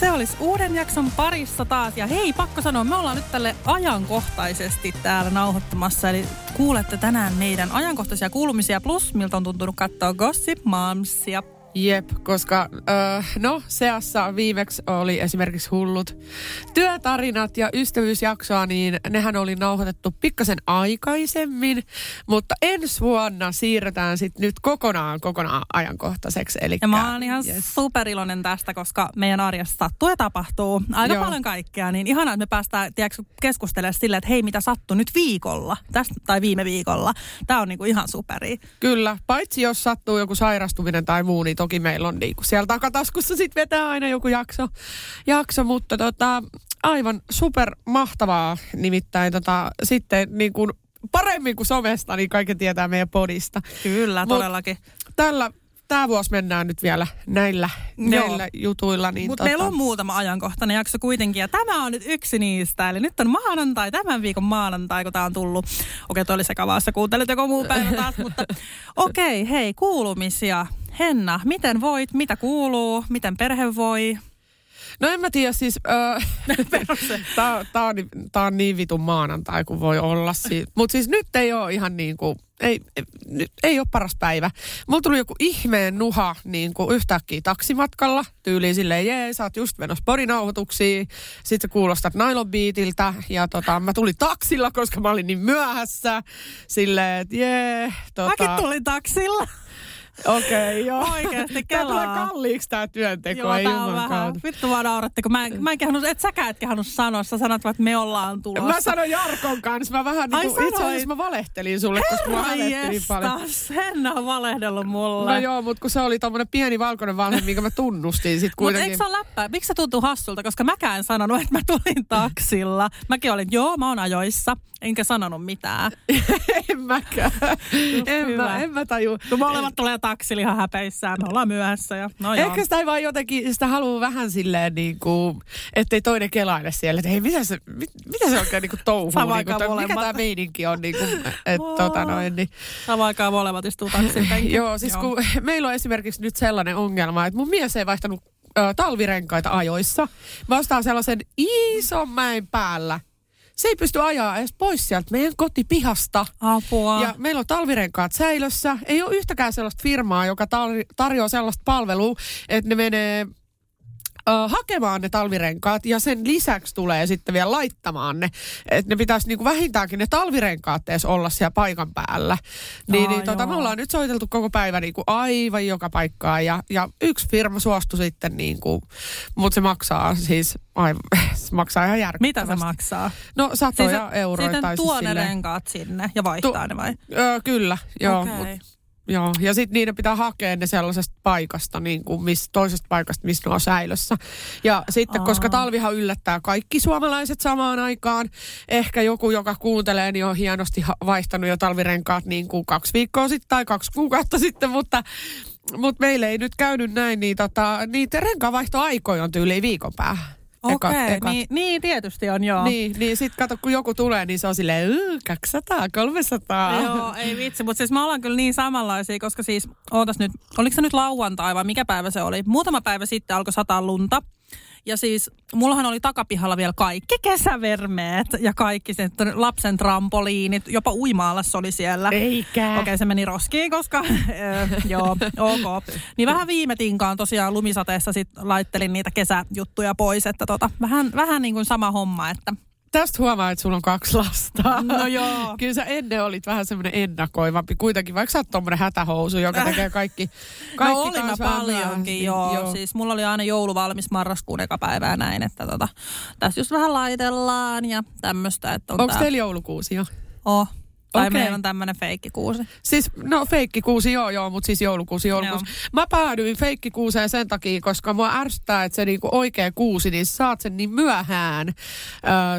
Se olisi uuden jakson parissa taas. Ja hei, pakko sanoa, me ollaan nyt tälle ajankohtaisesti täällä nauhoittamassa. Eli kuulette tänään meidän ajankohtaisia kuulumisia plus, miltä on tuntunut katsoa Gossip Momsia. Jep, koska äh, no seassa viimeksi oli esimerkiksi hullut työtarinat ja ystävyysjaksoa, niin nehän oli nauhoitettu pikkasen aikaisemmin, mutta ensi vuonna siirretään sitten nyt kokonaan kokonaan ajankohtaiseksi. Elikkä, Ja mä oon ihan yes. superiloinen tästä, koska meidän arjessa sattuu ja tapahtuu aika Joo. paljon kaikkea. Niin ihanaa, että me päästään tiedätkö, keskustelemaan silleen, että hei, mitä sattui nyt viikolla tästä, tai viime viikolla. Tämä on niinku ihan superi. Kyllä, paitsi jos sattuu joku sairastuminen tai muu, niin toki meillä on niinku siellä takataskussa sitten vetää aina joku jakso, jakso mutta tota, aivan super mahtavaa nimittäin tota, sitten niin kuin paremmin kuin somesta, niin kaikki tietää meidän podista. Kyllä, Mut- todellakin. Tällä, tämä vuosi mennään nyt vielä näillä, Joo. näillä jutuilla. Niin Mutta tota, meillä on muutama ajankohtainen jakso kuitenkin, ja tämä on nyt yksi niistä. Eli nyt on maanantai, tämän viikon maanantai, kun tämä on tullut. Okei, toi oli sekavaa, sä kuuntelet joku muu päivä taas, mutta okei, hei, kuulumisia. Henna, miten voit, mitä kuuluu, miten perhe voi? No en mä tiedä, siis äh, tää, on, tää on niin vitun maanantai kuin voi olla. Si- Mutta siis nyt ei ole ihan niin kuin, ei, ei, nyt ei ole paras päivä. Mulla tuli joku ihmeen nuha niin kuin yhtäkkiä taksimatkalla. Tyyliin silleen, jee, sä oot just menossa porinauhoituksiin. Sitten sä kuulostat Nylon Beatiltä. Ja tota, mä tulin taksilla, koska mä olin niin myöhässä. Silleen, että jee. Tota, Mäkin tulin taksilla. Okei, okay, joo. Oikeesti, Tää tulee kelaa. kalliiksi tää työnteko, Joo, ei tää on vähän. Vittu vaan nauratti, kun mä en, mä en kehannut, et säkään et kehannut sanoa. Sä sanot vaan, että me ollaan tulossa. Mä sanoin Jarkon kanssa, mä vähän Ai niin kuin, itse asiassa mä valehtelin sulle, koska mä Herra hävettiin niin paljon. Henna on valehdellut mulle. No joo, mutta kun se oli tommonen pieni valkoinen valhe, minkä mä tunnustin sit Mutta kuitenkin. eikö se ole läppää? Miksi se tuntuu hassulta? Koska mäkään en sanonut, että mä tulin taksilla. Mäkin olin, joo, mä oon ajoissa. Enkä sanonut mitään. en mäkään. en, mä, en mä taju. Kun molemmat tulee taksilla ihan häpeissään, me ollaan myöhässä. Ja, no joo. Ehkä sitä vaan jotenkin, sitä haluaa vähän silleen niin kuin, ettei toinen kelaile siellä, että hei, mitä se, mit, mitä se oikein niin kuin touhuu, niin kuin, toi, mikä tämä meininki on, niin kuin, että tota noin, niin. Samaan aikaan molemmat istuu taksin. Joo, siis kun meillä on esimerkiksi nyt sellainen ongelma, että mun mies ei vaihtanut ö, talvirenkaita ajoissa. Mä ostan sellaisen ison mäen päällä. Se ei pysty ajaa edes pois sieltä meidän kotipihasta. Apua. Ja meillä on talvirenkaat säilössä. Ei ole yhtäkään sellaista firmaa, joka tar- tarjoaa sellaista palvelua, että ne menee hakemaan ne talvirenkaat ja sen lisäksi tulee sitten vielä laittamaan ne. Että ne pitäisi niinku vähintäänkin ne talvirenkaat edes olla siellä paikan päällä. Niin, Aa, niin tota, me ollaan nyt soiteltu koko päivä niinku aivan joka paikkaan ja, ja yksi firma suostui sitten, niinku, mutta se maksaa siis aivan, se maksaa ihan Mitä järkyttävästi. se maksaa? No satoja siis, euroja Sitten tai tuo siis ne silleen- renkaat sinne ja vaihtaa Tu- ne vai? Öö, kyllä, joo. Okei. Mut, joo. Ja sitten niiden pitää hakea ne sellaisesta paikasta, niin kuin miss, toisesta paikasta, missä ne on säilössä. Ja sitten, Aa. koska talvihan yllättää kaikki suomalaiset samaan aikaan, ehkä joku, joka kuuntelee, niin on hienosti vaihtanut jo talvirenkaat niin kuin kaksi viikkoa sitten tai kaksi kuukautta sitten, mutta mutta meillä ei nyt käynyt näin, niin tota, niitä renkaanvaihtoaikoja on tyyliin viikon päähän. Ekat- Okei, ekat. niin, niin tietysti on joo. Niin, niin sitten kato, kun joku tulee, niin se on silleen, "Yy, 200, 300. Joo, ei vitsi, mutta siis me ollaan kyllä niin samanlaisia, koska siis, ootas nyt, oliko se nyt lauantai vai mikä päivä se oli? Muutama päivä sitten alkoi sataa lunta. Ja siis mullahan oli takapihalla vielä kaikki kesävermeet ja kaikki se, lapsen trampoliinit, jopa uimaalas oli siellä. Eikä. Okei, se meni roskiin, koska äh, joo, ok. Niin vähän viime tinkaan tosiaan lumisateessa sit laittelin niitä kesäjuttuja pois, että tota, vähän, vähän niin kuin sama homma, että Tästä huomaa, että sulla on kaksi lasta. No joo. Kyllä sä ennen olit vähän semmoinen ennakoivampi kuitenkin, vaikka sä oot tommonen hätähousu, joka tekee kaikki, kaikki no olin mä paljonkin, niin joo. joo. Siis mulla oli aina joulu valmis marraskuun eka päivä ja näin, että tota, tässä just vähän laitellaan ja tämmöistä. Että on Onko tää- teillä joulukuusi jo? Oh. Tai Okei. meillä on tämmöinen feikkikuusi. Siis, no feikkikuusi joo joo, mutta siis joulukuusi joulukuusi. Mä päädyin feikkikuuseen sen takia, koska mua ärsyttää, että se niinku oikea kuusi, niin saat sen niin myöhään ö,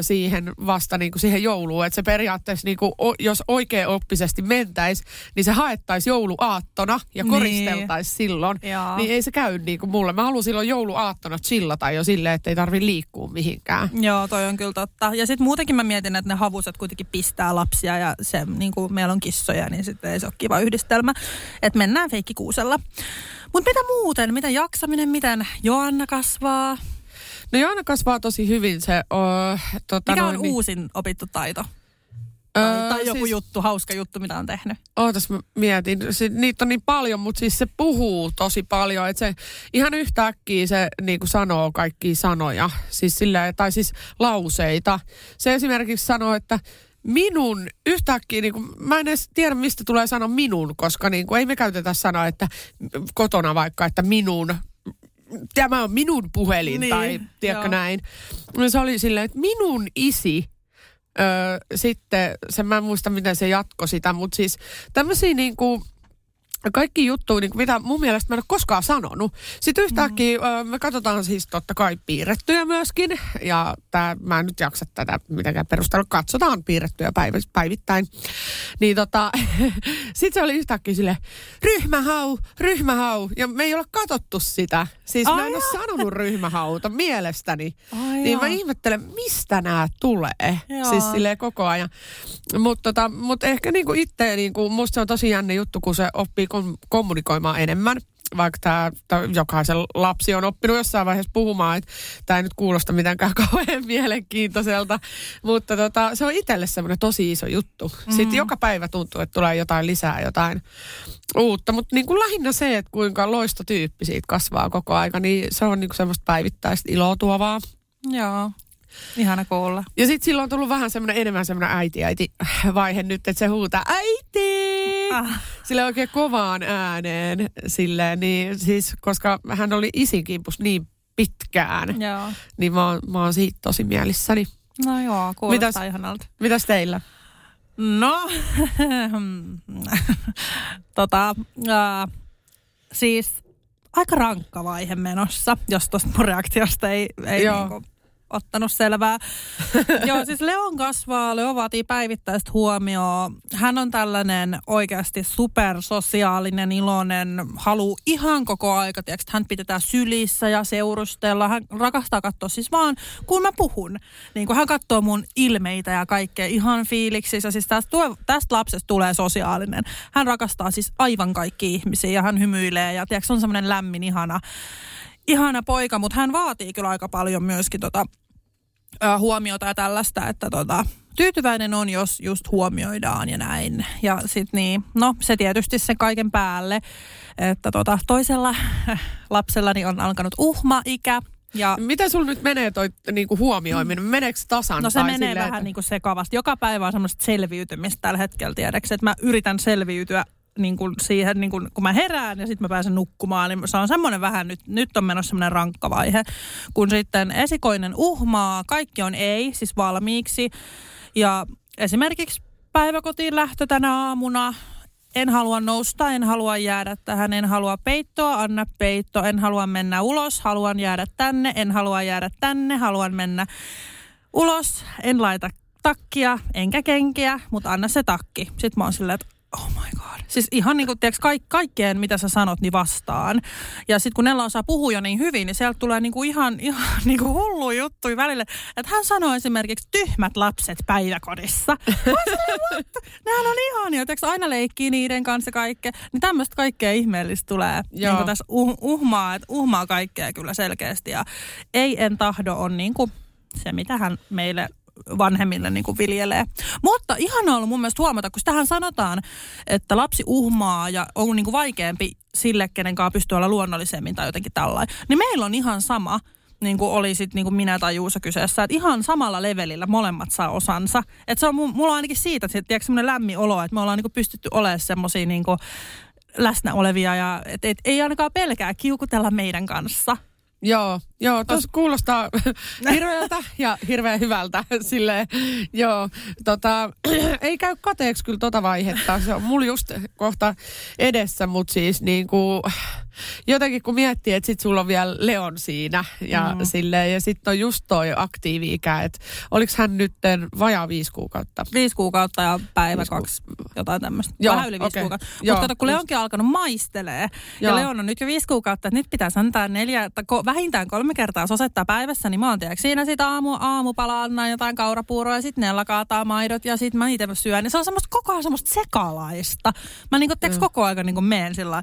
siihen vasta niinku siihen jouluun. Että se periaatteessa, niinku, o, jos oikein oppisesti mentäis, niin se haettaisi jouluaattona ja Niin. koristeltaisi silloin. Joo. Niin ei se käy niinku mulle. Mä haluan silloin jouluaattona chillata jo silleen, että ei tarvi liikkua mihinkään. Joo, toi on kyllä totta. Ja sitten muutenkin mä mietin, että ne havuset kuitenkin pistää lapsia ja se, niin kuin meillä on kissoja, niin sitten ei se ole kiva yhdistelmä. Että mennään feikkikuusella. Mutta mitä muuten? Miten jaksaminen? Miten Joanna kasvaa? No Joana kasvaa tosi hyvin se... O, tota Mikä noin, on niin- uusin opittu taito? Öö, Tai, joku siis- juttu, hauska juttu, mitä on tehnyt? Ootas mä mietin. Si- niitä on niin paljon, mutta siis se puhuu tosi paljon. Että se ihan yhtäkkiä se niin kuin sanoo kaikkia sanoja. Siis sillä, tai siis lauseita. Se esimerkiksi sanoo, että minun yhtäkkiä, niin kuin, mä en edes tiedä mistä tulee sana minun, koska niin kuin, ei me käytetä sanaa, että kotona vaikka, että minun tämä on minun puhelin Niin, tai tiedätkö joo. näin. Se oli silleen, että minun isi Öö, sitten, se mä en muista miten se jatko sitä, mutta siis tämmöisiä niinku, kaikki juttuja, niin mitä mun mielestä mä en ole koskaan sanonut. Sitten yhtäkkiä mm. me katsotaan siis totta kai piirrettyjä myöskin. Ja tää, mä en nyt jaksa tätä mitenkään perustella. Katsotaan piirrettyjä päiv- päivittäin. Niin tota, sitten se oli yhtäkkiä sille ryhmähau, ryhmähau. Ja me ei olla katsottu sitä. Siis mä Ai en ole jaa. sanonut ryhmähauta mielestäni. Ai niin jaa. mä ihmettelen, mistä nämä tulee. Joo. Siis silleen koko ajan. Mutta tota, mut ehkä niinku itse, niinku, musta se on tosi jännä juttu, kun se oppii kom- kommunikoimaan enemmän. Vaikka tämä jokaisen lapsi on oppinut jossain vaiheessa puhumaan, että tämä ei nyt kuulosta mitenkään kauhean mielenkiintoiselta. Mutta tota, se on itselle semmoinen tosi iso juttu. Mm. Sitten joka päivä tuntuu, että tulee jotain lisää, jotain uutta. Mutta niin kuin lähinnä se, että kuinka loistotyyppi siitä kasvaa koko aika, niin se on niin kuin semmoista päivittäistä iloa tuovaa. Joo, ihana kuulla. Ja sitten silloin on tullut vähän semmoinen enemmän semmoinen äiti-äiti vaihe nyt, että se huutaa äiti! Sille oikein kovaan ääneen silleen, niin siis, koska hän oli isin kimpus niin pitkään, Joo. niin mä oon, mä oon siitä tosi mielissäni. No joo, kuulostaa Mitäs- ihanalta. Mitäs teillä? No, tota, äh, siis aika rankka vaihe menossa, jos tuosta mun reaktiosta ei, ei Joo. niinku ottanut selvää. Joo, siis Leon kasvaa, Leo vaatii päivittäistä huomioon. Hän on tällainen oikeasti supersosiaalinen, iloinen, haluu ihan koko aika, tiiäks, hän pidetään sylissä ja seurustella. Hän rakastaa katsoa siis vaan, kun mä puhun. Niin kun hän katsoo mun ilmeitä ja kaikkea ihan fiiliksissä. Siis tästä, tuo- tästä lapsesta tulee sosiaalinen. Hän rakastaa siis aivan kaikki ihmisiä ja hän hymyilee ja tiiäks, on semmoinen lämmin, ihana, ihana poika, mutta hän vaatii kyllä aika paljon myöskin tota, ö, huomiota ja tällaista, että tota, tyytyväinen on, jos just huomioidaan ja näin. Ja sitten niin, no se tietysti sen kaiken päälle, että tota, toisella lapsellani on alkanut uhma-ikä. Ja Miten sulla nyt menee toi niinku huomioiminen? Meneekö se tasan? No se menee silleen, vähän että- niin kuin sekavasti. Joka päivä on semmoista selviytymistä tällä hetkellä tiedäksi, että mä yritän selviytyä niin kuin siihen, niin kuin, kun mä herään ja sitten mä pääsen nukkumaan, niin se on semmoinen vähän, nyt, nyt on menossa semmoinen rankka vaihe. Kun sitten esikoinen uhmaa, kaikki on ei, siis valmiiksi. Ja esimerkiksi päiväkotiin lähtö tänä aamuna, en halua nousta, en halua jäädä tähän, en halua peittoa, anna peitto, en halua mennä ulos, haluan jäädä tänne, en halua jäädä tänne, haluan mennä ulos, en laita takkia enkä kenkiä, mutta anna se takki. Sitten mä oon silleen, että oh my god. Siis ihan niin kuin, tiedätkö, kaik, kaikkeen, mitä sä sanot, niin vastaan. Ja sitten kun Nella osaa puhua jo niin hyvin, niin sieltä tulee niin kuin ihan, ihan niin kuin hullu juttu välille. Että hän sanoo esimerkiksi tyhmät lapset päiväkodissa. Mä oon silleen, what? Nehän on ihania, tiedätkö, aina leikkii niiden kanssa kaikkea. Niin tämmöistä kaikkea ihmeellistä tulee. Joo. Niin tässä uh, uhmaa, että uhmaa kaikkea kyllä selkeästi. Ja ei en tahdo on niin kuin se, mitä hän meille vanhemmille niin kuin viljelee. Mutta ihan on ollut mun mielestä huomata, kun tähän sanotaan, että lapsi uhmaa ja on niin kuin vaikeampi sille, kenen kanssa pystyy olla luonnollisemmin tai jotenkin tällainen. Niin meillä on ihan sama, niin kuin oli sit niin kuin minä tai Juuso kyseessä, että ihan samalla levelillä molemmat saa osansa. Että se on, mu- mulla on ainakin siitä, että tiedätkö, semmoinen lämmin olo, että me ollaan niin kuin pystytty olemaan semmoisia niin läsnä olevia ja et, et, ei ainakaan pelkää kiukutella meidän kanssa. Joo, joo, tuossa kuulostaa hirveältä ja hirveän hyvältä. Silleen, joo, tota, ei käy kateeksi kyllä tota vaihetta. Se on mulla just kohta edessä, mutta siis niin kuin, jotenkin kun miettii, että sit sulla on vielä Leon siinä ja mm. silleen, ja sitten on just toi aktiivi-ikä, että oliks hän nyt vajaa viisi kuukautta? Viisi kuukautta ja päivä viisi kaksi, ku... jotain tämmöistä. Vähän yli viisi okay. kuukautta. Mutta kato, kun Leonkin on alkanut maistelee, Joo. ja Leon on nyt jo viisi kuukautta, että nyt pitäisi antaa neljä, vähintään kolme kertaa sosettaa päivässä, niin mä oon tiedätkö, siinä sitten aamu, aamupala annan jotain kaurapuuroa ja sitten Nella kaataa maidot ja sitten mä itse syön. Niin se on semmoista koko ajan semmoista sekalaista. Mä niinku mm. koko ajan niinku meen sillä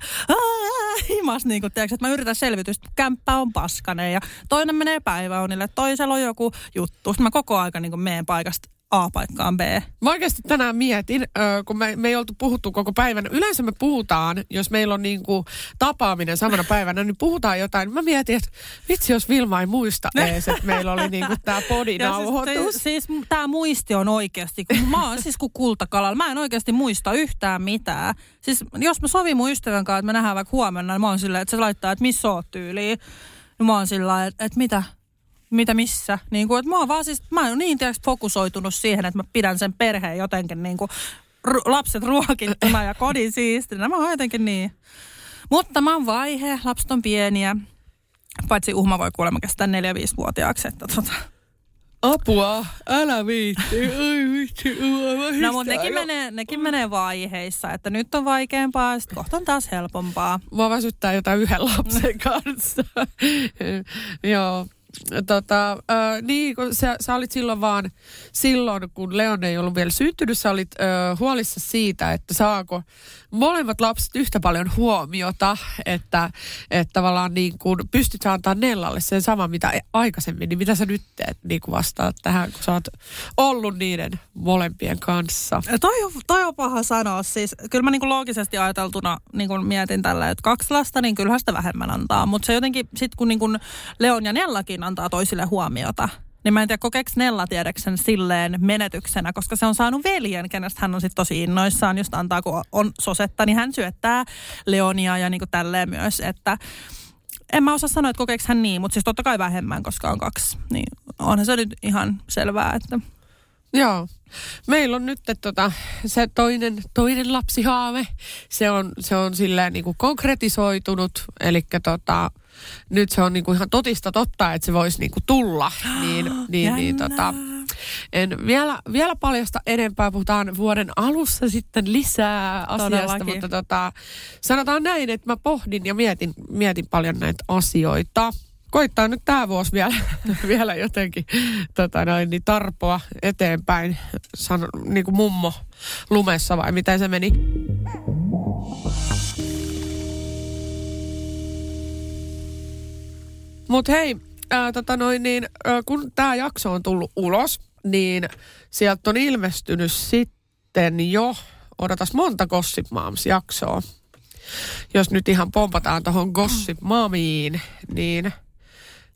himas niinku tiedätkö, että mä yritän selvitystä, kämppä on paskane ja toinen menee päiväunille, toisella on joku juttu. Sitten mä koko ajan niinku meen paikasta A paikkaan B. Mä oikeasti tänään mietin, kun me, me ei oltu puhuttu koko päivänä. Yleensä me puhutaan, jos meillä on niin kuin tapaaminen samana päivänä, niin puhutaan jotain. Mä mietin, että vitsi, jos Vilma ei muista edes, että meillä oli niin kuin tämä podinauhoitus. Siis, siis tämä muisti on oikeasti, kun mä oon siis kuin kultakalalla. Mä en oikeasti muista yhtään mitään. Siis jos mä sovin mun ystävän kanssa, että me nähdään vaikka huomenna, niin mä oon silleen, että se laittaa, että missä oot tyyliin. Niin mä oon sillä että, että mitä, mitä missä. Niin kuin, että mä oon vaan siis, mä oon niin tiiäks, fokusoitunut siihen, että mä pidän sen perheen jotenkin niin kuin, ru- lapset ruokittuna ja kodin siistinä. Mä oon jotenkin niin. Mutta mä oon vaihe, lapset on pieniä. Paitsi Uhma voi kuulemma kestää 4-5-vuotiaaksi, että tota, Apua, älä viitti. Oi viitti, No mutta nekin menee, nekin menee vaiheissa, että nyt on vaikeampaa, sitten kohta on taas helpompaa. Mua väsyttää jotain yhden lapsen kanssa. Joo, tota, äh, niin, kun sä, sä olit silloin vaan, silloin kun Leon ei ollut vielä syntynyt, sä olit äh, huolissa siitä, että saako molemmat lapset yhtä paljon huomiota, että, että tavallaan niin kuin pystyt antaa Nellalle sen sama mitä aikaisemmin, niin mitä sä nyt teet niin kuin vastaat tähän, kun sä oot ollut niiden molempien kanssa? Toi, toi on paha sanoa. Siis, kyllä mä niin kuin loogisesti ajateltuna niin kuin mietin tällä, että kaksi lasta, niin kyllähän sitä vähemmän antaa. Mutta se jotenkin, sit kun niin kuin Leon ja Nellakin antaa toisille huomiota, niin mä en tiedä, kokeeko Nella tiedäkseni silleen menetyksenä, koska se on saanut veljen, kenestä hän on sitten tosi innoissaan, just antaa kun on sosetta, niin hän syöttää Leonia ja niin kuin tälleen myös, että en mä osaa sanoa, että kokeeko hän niin, mutta siis totta kai vähemmän, koska on kaksi. Niin onhan se nyt ihan selvää, että... Joo. Meillä on nyt tota, se toinen, toinen lapsihaave. Se on, se on silleen niin kuin konkretisoitunut. Eli tota, nyt se on niin kuin ihan totista totta, että se voisi niin kuin tulla. Niin, niin, niin tota, en vielä, vielä paljasta enempää. Puhutaan vuoden alussa sitten lisää asiasta. Todellakin. Mutta tota, sanotaan näin, että mä pohdin ja mietin, mietin paljon näitä asioita koittaa nyt tämä vuosi vielä, vielä jotenkin tota noin, niin tarpoa eteenpäin, Sano, niin kuin mummo lumessa vai miten se meni? Mutta hei, ää, tota noin, niin, ää, kun tämä jakso on tullut ulos, niin sieltä on ilmestynyt sitten jo, odotas monta Gossip Moms-jaksoa. Jos nyt ihan pompataan tuohon Gossip Mamiin, niin –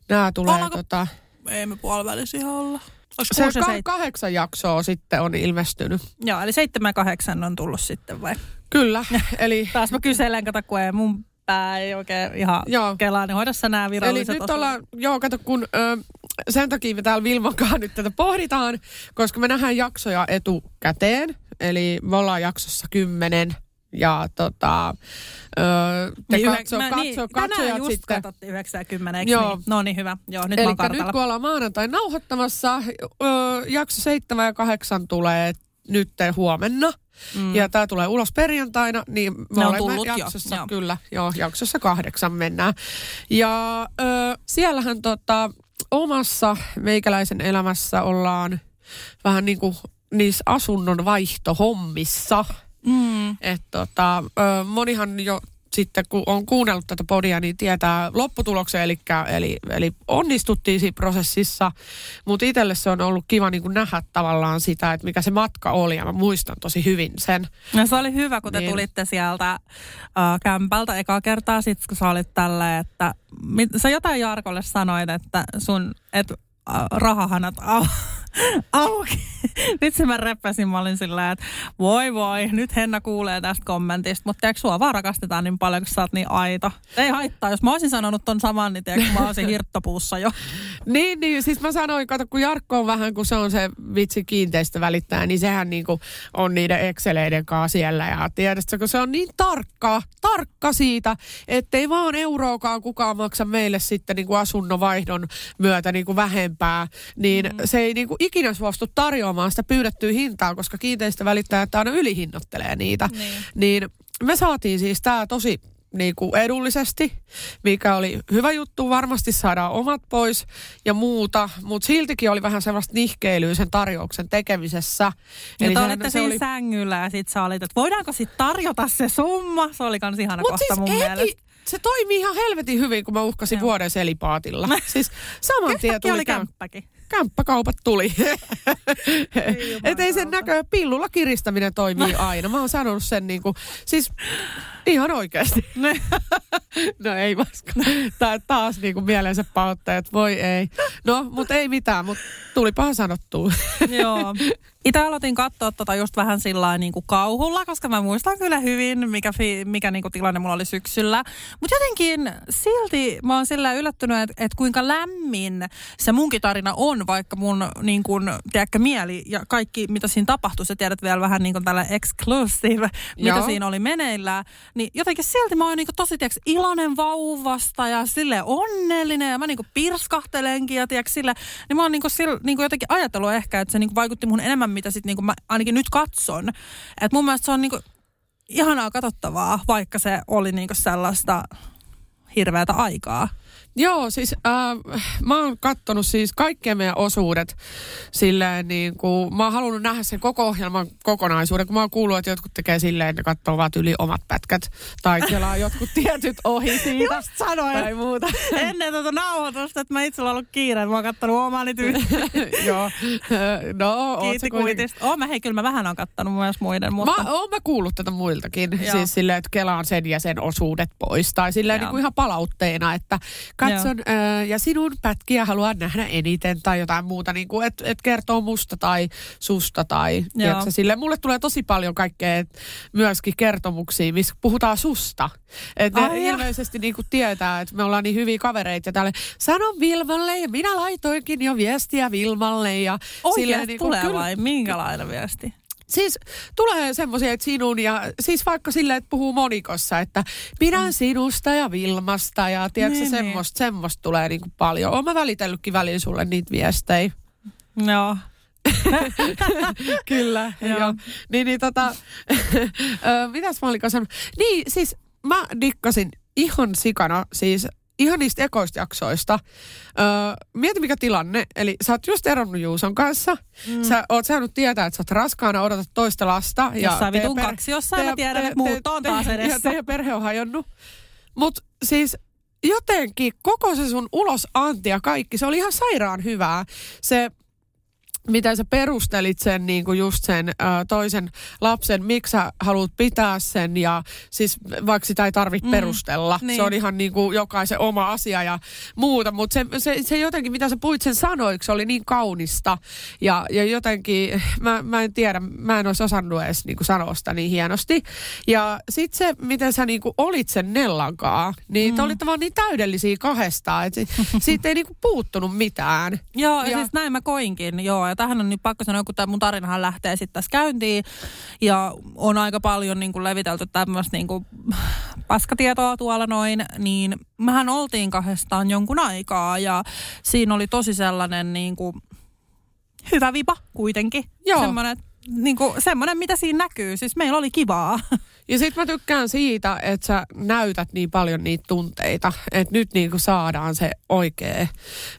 Nämä tulee Ollaanko... tota... Ei me puolivälisiä olla. se ka- seit... kahdeksan jaksoa sitten on ilmestynyt. Joo, eli seitsemän kahdeksan on tullut sitten vai? Kyllä, eli... Taas mä kyselen, kato kun ei mun pää ei oikein ihan joo. kelaa, niin hoidassa nämä viralliset Eli nyt ollaan, joo, kato kun ö, sen takia me täällä Vilmankaan nyt tätä pohditaan, koska me nähdään jaksoja etukäteen. Eli me ollaan jaksossa kymmenen ja tota, öö, te niin, katso, mä, katso, niin, katsojat just sitten. katsottiin 90, eikö Joo. niin? No niin, hyvä. Joo, nyt Eli nyt kun ollaan maanantai nauhoittamassa, öö, jakso 7 ja 8 tulee nyt huomenna. Mm. Ja tämä tulee ulos perjantaina, niin me ne olemme jaksossa, jo. kyllä, joo, jaksossa kahdeksan mennään. Ja ö, siellähän tota, omassa meikäläisen elämässä ollaan vähän niin kuin niissä asunnon vaihtohommissa – Mm. Et tota, monihan jo sitten kun on kuunnellut tätä podia, niin tietää lopputuloksen, eli, eli, eli onnistuttiin siinä prosessissa, mutta itselle se on ollut kiva niin kuin nähdä tavallaan sitä, että mikä se matka oli, ja mä muistan tosi hyvin sen. No se oli hyvä, kun te niin. tulitte sieltä uh, kämpältä ekaa kertaa, sit kun sä olit tällä, että mit, sä jotain Jarkolle sanoit, että sun, et, uh, rahahanat au, auki vitsi mä räppäsin, mä olin sillä että voi voi, nyt Henna kuulee tästä kommentista, mutta tiedätkö, sua vaan rakastetaan niin paljon, kun sä oot niin aito. Ei haittaa, jos mä olisin sanonut ton saman, niin tiedätkö, mä olisin hirttopuussa jo. Niin, niin, siis mä sanoin, kato, kun Jarkko on vähän, kun se on se vitsi kiinteistövälittäjä, niin sehän niin kuin on niiden Exceleiden kanssa siellä. Ja tiedätkö, kun se on niin tarkka, tarkka siitä, ettei vaan euroakaan kukaan maksa meille sitten niin kuin asunnon vaihdon myötä niin kuin vähempää, niin mm. se ei niin kuin ikinä suostu tarjoamaan sitä pyydettyä hintaa, koska kiinteistövälittäjät aina ylihinnottelee niitä. Niin. niin me saatiin siis tämä tosi niin kuin edullisesti, mikä oli hyvä juttu. Varmasti saadaan omat pois ja muuta, mutta siltikin oli vähän sellaista nihkeilyä sen tarjouksen tekemisessä. Eli te olitte siinä oli... sängyllä ja sitten sä olit, että voidaanko sitten tarjota se summa? Se oli kans ihana Mut kohta siis mun mielestä. Se toimii ihan helvetin hyvin, kun mä uhkasin Joo. vuoden selipaatilla. siis saman tien tuli... oli kämppäkin kämppäkaupat tuli. Että ei sen näkö, pillulla kiristäminen toimii aina. Mä oon sanonut sen niin kuin, siis ihan oikeasti. no ei vaska. Tää taas niin kuin mielensä pahoittajat, voi ei. No, mutta ei mitään, mutta tulipahan sanottua. Joo. Itse aloitin katsoa tota just vähän sillä niin kuin kauhulla, koska mä muistan kyllä hyvin, mikä, fi, mikä niin kuin tilanne mulla oli syksyllä. Mutta jotenkin silti mä oon sillä yllättynyt, että et kuinka lämmin se munkin tarina on, vaikka mun niin kuin, tiedätkö, mieli ja kaikki, mitä siinä tapahtui, sä tiedät vielä vähän niin kuin tällä exclusive, mitä Joo. siinä oli meneillään. Niin jotenkin silti mä oon niin kuin tosi, tiedätkö, iloinen vauvasta ja sille onnellinen ja mä niin kuin pirskahtelenkin ja tiedätkö, sille, niin mä oon niin kuin, sille, niin kuin jotenkin ajatellut ehkä, että se niin kuin vaikutti mun enemmän mitä sitten niinku mä ainakin nyt katson. Että mun mielestä se on niinku ihanaa katsottavaa, vaikka se oli niinku sellaista hirveätä aikaa. Joo, siis äh, mä oon kattonut siis kaikkien meidän osuudet silleen niin kuin, mä oon halunnut nähdä sen koko ohjelman kokonaisuuden, kun mä oon kuullut, että jotkut tekee silleen, että ne katsoo vaan yli omat pätkät tai kelaa jotkut tietyt ohi siitä. Just sanoin. Tai muuta. Ennen tuota nauhoitusta, että mä itse ollut kiire, mä oon kattonut omani. Joo, no Kiitti kuitista. Oon mä, hei, kyllä mä vähän oon kattonut myös muiden, mutta... Mä oon mä kuullut tätä muiltakin, Joo. siis silleen, että kelaan sen ja sen osuudet pois tai silleen niin kuin ihan palautteena, että katson ö, ja sinun pätkiä haluan nähdä eniten tai jotain muuta, niin kuin, että et kertoo musta tai susta tai tiedätkö, sille. Mulle tulee tosi paljon kaikkea myöskin kertomuksia, missä puhutaan susta. Että ne Ai ilmeisesti niin kuin tietää, että me ollaan niin hyviä kavereita ja tälle sanon Vilmalle ja minä laitoinkin jo viestiä Vilmalle. Ja Oikeasti niin tulee kyllä, vai minkälainen viesti? Siis tulee semmoisia, että sinun ja siis vaikka silleen, että puhuu monikossa, että pidän mm. sinusta ja Vilmasta ja tiedätkö, niin, semmoista, niin. semmoista tulee niin kuin paljon. Olen mä välitellytkin välillä sulle niitä viestejä. No. Kyllä, joo. joo. Niin, niin tota, mitäs mä olin Niin, siis mä dikkasin ihan sikana, siis ihan niistä ekoista jaksoista. Öö, mieti mikä tilanne. Eli sä oot just eronnut Juuson kanssa. Mm. Sä oot saanut tietää, että sä oot raskaana, odotat toista lasta. Jossain vitun per- kaksi, jossain mä tiedän, että muut on taas edessä. Ja teidän perhe on hajonnut. Mutta siis jotenkin koko se sun ulosanti ja kaikki, se oli ihan sairaan hyvää. Se miten sä perustelit sen niin kuin just sen ä, toisen lapsen, miksi sä haluat pitää sen ja siis vaikka sitä ei tarvitse mm, perustella. Niin. Se on ihan niin kuin jokaisen oma asia ja muuta, mutta se, se, se jotenkin, mitä sä puhuit sen sanoiksi, oli niin kaunista ja, ja jotenkin, mä, mä en tiedä, mä en olisi osannut edes niin kuin sanoa sitä niin hienosti. Ja sitten se, miten sä niin kuin olit sen Nellankaa, niin mm. te olitte vaan niin täydellisiä kahdestaan, että siitä ei niin kuin puuttunut mitään. Joo, ja, siis näin mä koinkin, joo ja tähän on nyt pakko sanoa, kun tämä mun tarinahan lähtee sitten tässä käyntiin ja on aika paljon niin kuin levitelty tämmöistä niin kuin paskatietoa tuolla noin, niin mehän oltiin kahdestaan jonkun aikaa ja siinä oli tosi sellainen niin kuin hyvä vipa kuitenkin. Joo. Semmoinen, niin kuin, semmoinen, mitä siinä näkyy. Siis meillä oli kivaa. Ja sit mä tykkään siitä, että sä näytät niin paljon niitä tunteita, että nyt niinku saadaan se oikea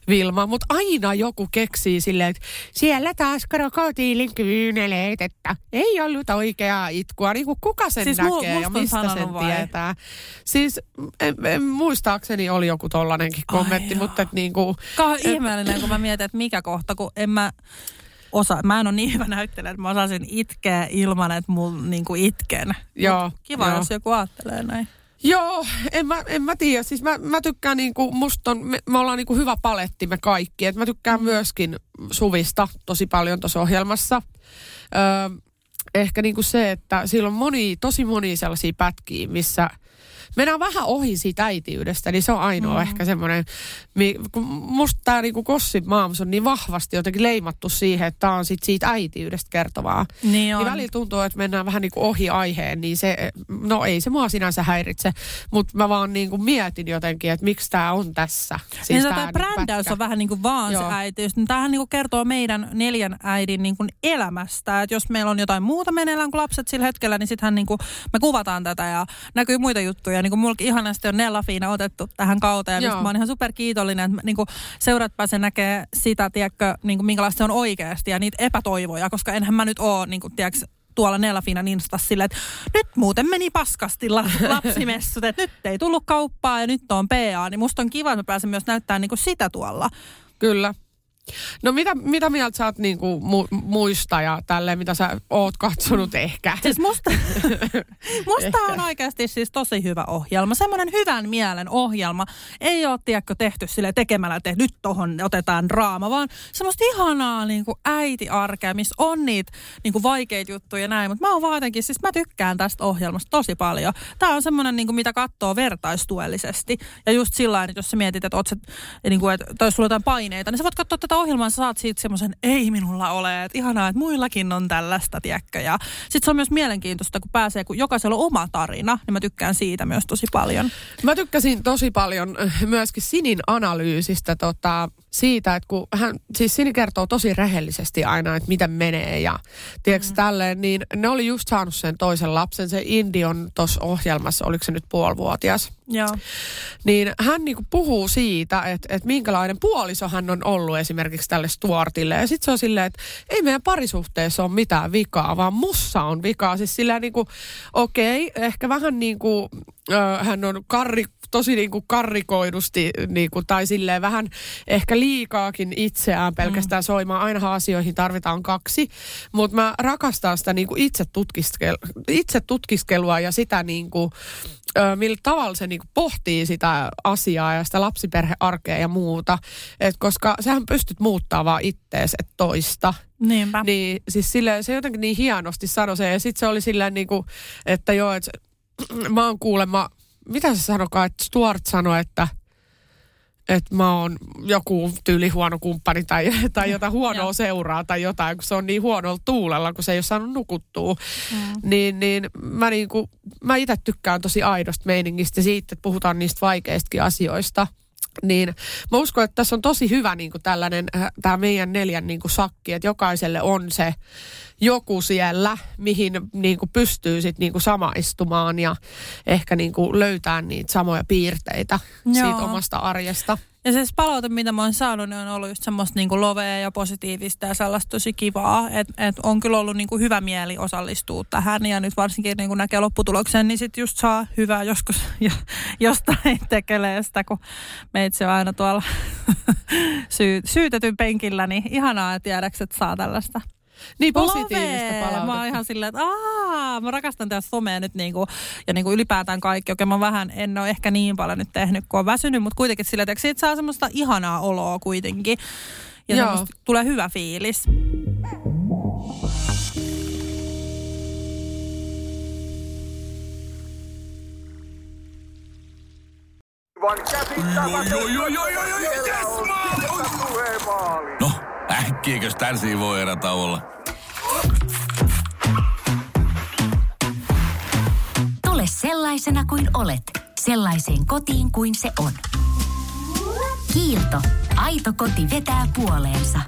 Vilma. Mutta aina joku keksii silleen, että siellä taas krokotiilin kyyneleet, että ei ollut oikeaa itkua. Niinku kuka sen siis näkee ja mistä sen vai? tietää. Siis en, en, muistaakseni oli joku tollanenkin kommentti, Ai mutta että niinku... Kauan ihmeellinen, kun mä mietin, että mikä kohta, kun en mä osa, mä en ole niin hyvä näyttelijä, että mä osaisin itkeä ilman, että mulla niinku itken. Joo. Mut kiva, joo. jos joku ajattelee näin. Joo, en mä, en mä tiedä. Siis mä, mä tykkään niinku, musta on, me, me ollaan niinku hyvä paletti me kaikki. Et mä tykkään mm. myöskin Suvista tosi paljon tuossa ohjelmassa. Öö, ehkä niinku se, että siellä on moni, tosi moni sellaisia pätkiä, missä – mennään vähän ohi siitä äitiydestä, niin se on ainoa mm. ehkä semmoinen, kun musta tämä niinku Gossip Moms on niin vahvasti jotenkin leimattu siihen, että tämä on sit siitä äitiydestä kertovaa. Niin, on. niin välillä tuntuu, että mennään vähän niinku ohi aiheen, niin se, no ei se mua sinänsä häiritse, mutta mä vaan niinku mietin jotenkin, että miksi tämä on tässä. Siis niin, tämä niinku brändäys on vähän niin kuin vaan Joo. se äitiys. Niin tämähän niinku kertoo meidän neljän äidin niinku elämästä, että jos meillä on jotain muuta meneillään kuin lapset sillä hetkellä, niin sittenhän niinku, me kuvataan tätä ja näkyy muita juttuja niin kuin mullakin ihanasti on Nella Fiina otettu tähän kauteen. Ja mä oon ihan super kiitollinen, että niin kuin seurat pääsee näkee sitä, tiedätkö, niin kuin minkälaista se on oikeasti ja niitä epätoivoja, koska enhän mä nyt oo, niin kuin, tiedätkö, tuolla Nella Fiinan instas silleen, että nyt muuten meni paskasti la- lapsimessut, että nyt ei tullut kauppaa ja nyt on PA, niin musta on kiva, että mä pääsen myös näyttämään niin kuin sitä tuolla. Kyllä. No mitä, mitä mieltä sä oot niinku mu, muista ja tälleen, mitä sä oot katsonut ehkä? Siis musta, musta on oikeasti siis tosi hyvä ohjelma. Semmoinen hyvän mielen ohjelma. Ei ole, tiedätkö, tehty sille tekemällä, että nyt tohon otetaan draama, vaan semmoista ihanaa niinku äitiarkea, missä on niitä niinku vaikeita juttuja ja näin. Mutta mä oon vaan jotenkin, siis mä tykkään tästä ohjelmasta tosi paljon. Tää on semmoinen, niinku, mitä katsoo vertaistuellisesti. Ja just sillä että jos sä mietit, että, oot se, niinku, että jos sulla on jotain paineita, niin sä voit katsoa tätä tätä ohjelmaa sä saat siitä semmoisen, ei minulla ole, että ihanaa, että muillakin on tällaista, tiedätkö. Ja sitten se on myös mielenkiintoista, kun pääsee, kun jokaisella on oma tarina, niin mä tykkään siitä myös tosi paljon. Mä tykkäsin tosi paljon äh, myöskin Sinin analyysistä tota, siitä, että kun hän, siis Sini kertoo tosi rehellisesti aina, että miten menee ja tiedätkö mm. tälleen, niin ne oli just saanut sen toisen lapsen, se Indi on tuossa ohjelmassa, oliko se nyt puolivuotias. Joo. Niin hän niinku puhuu siitä, että, että minkälainen puoliso hän on ollut esimerkiksi tälle Stuartille. Ja sitten se on silleen, että ei meidän parisuhteessa ole mitään vikaa, vaan mussa on vikaa. Siis silleen niinku, okei, ehkä vähän niin kuin hän on karri, tosi niin kuin karrikoidusti niin kuin, tai silleen vähän ehkä liikaakin itseään pelkästään mm. soimaan. Aina asioihin tarvitaan kaksi, mutta mä rakastan sitä niin kuin itse, tutkiskel, itse tutkiskelua ja sitä niin kuin, millä tavalla se niin kuin pohtii sitä asiaa ja sitä lapsiperhearkea ja muuta. Et koska sähän pystyt muuttamaan vaan ittees, et toista. Niinpä. Niin siis silleen, se jotenkin niin hienosti sanoi se. Ja sitten se oli silleen niin kuin, että joo, että mä oon kuulemma, mitä se sanokaa, että Stuart sanoi, että että mä oon joku tyyli huono kumppani tai, tai jotain huonoa seuraa tai jotain, kun se on niin huonolla tuulella, kun se ei ole saanut nukuttua. Mm. Niin, niin mä, niinku, mä itse tykkään tosi aidosta meiningistä siitä, että puhutaan niistä vaikeistakin asioista – niin mä uskon, että tässä on tosi hyvä niin kuin tällainen, äh, tämä meidän neljän niin kuin sakki, että jokaiselle on se joku siellä, mihin niin kuin pystyy sit niin kuin samaistumaan ja ehkä niin kuin löytää niitä samoja piirteitä Joo. siitä omasta arjesta. Ja se palaute, mitä mä oon saanut, niin on ollut just semmoista niin lovea ja positiivista ja sellaista tosi kivaa. Että et on kyllä ollut niin kuin hyvä mieli osallistua tähän ja nyt varsinkin niin kuin näkee lopputuloksen, niin sitten just saa hyvää joskus ja, jostain tekelee sitä, kun meitsi on aina tuolla syy, syytetyn penkillä, niin ihanaa, että tiedäks, että saa tällaista niin positiivista palautetta. Mä oon ihan silleen, että aah, mä rakastan tätä somea nyt niinku, ja niinku ylipäätään kaikki. Okei, mä vähän, en ole ehkä niin paljon nyt tehnyt, kun on väsynyt, mutta kuitenkin silleen, että siitä saa semmoista ihanaa oloa kuitenkin. Ja Joo. tulee hyvä fiilis. No, äkkiäkös tän voi erä olla? Tule sellaisena kuin olet, sellaiseen kotiin kuin se on. Kiilto. Aito koti vetää puoleensa.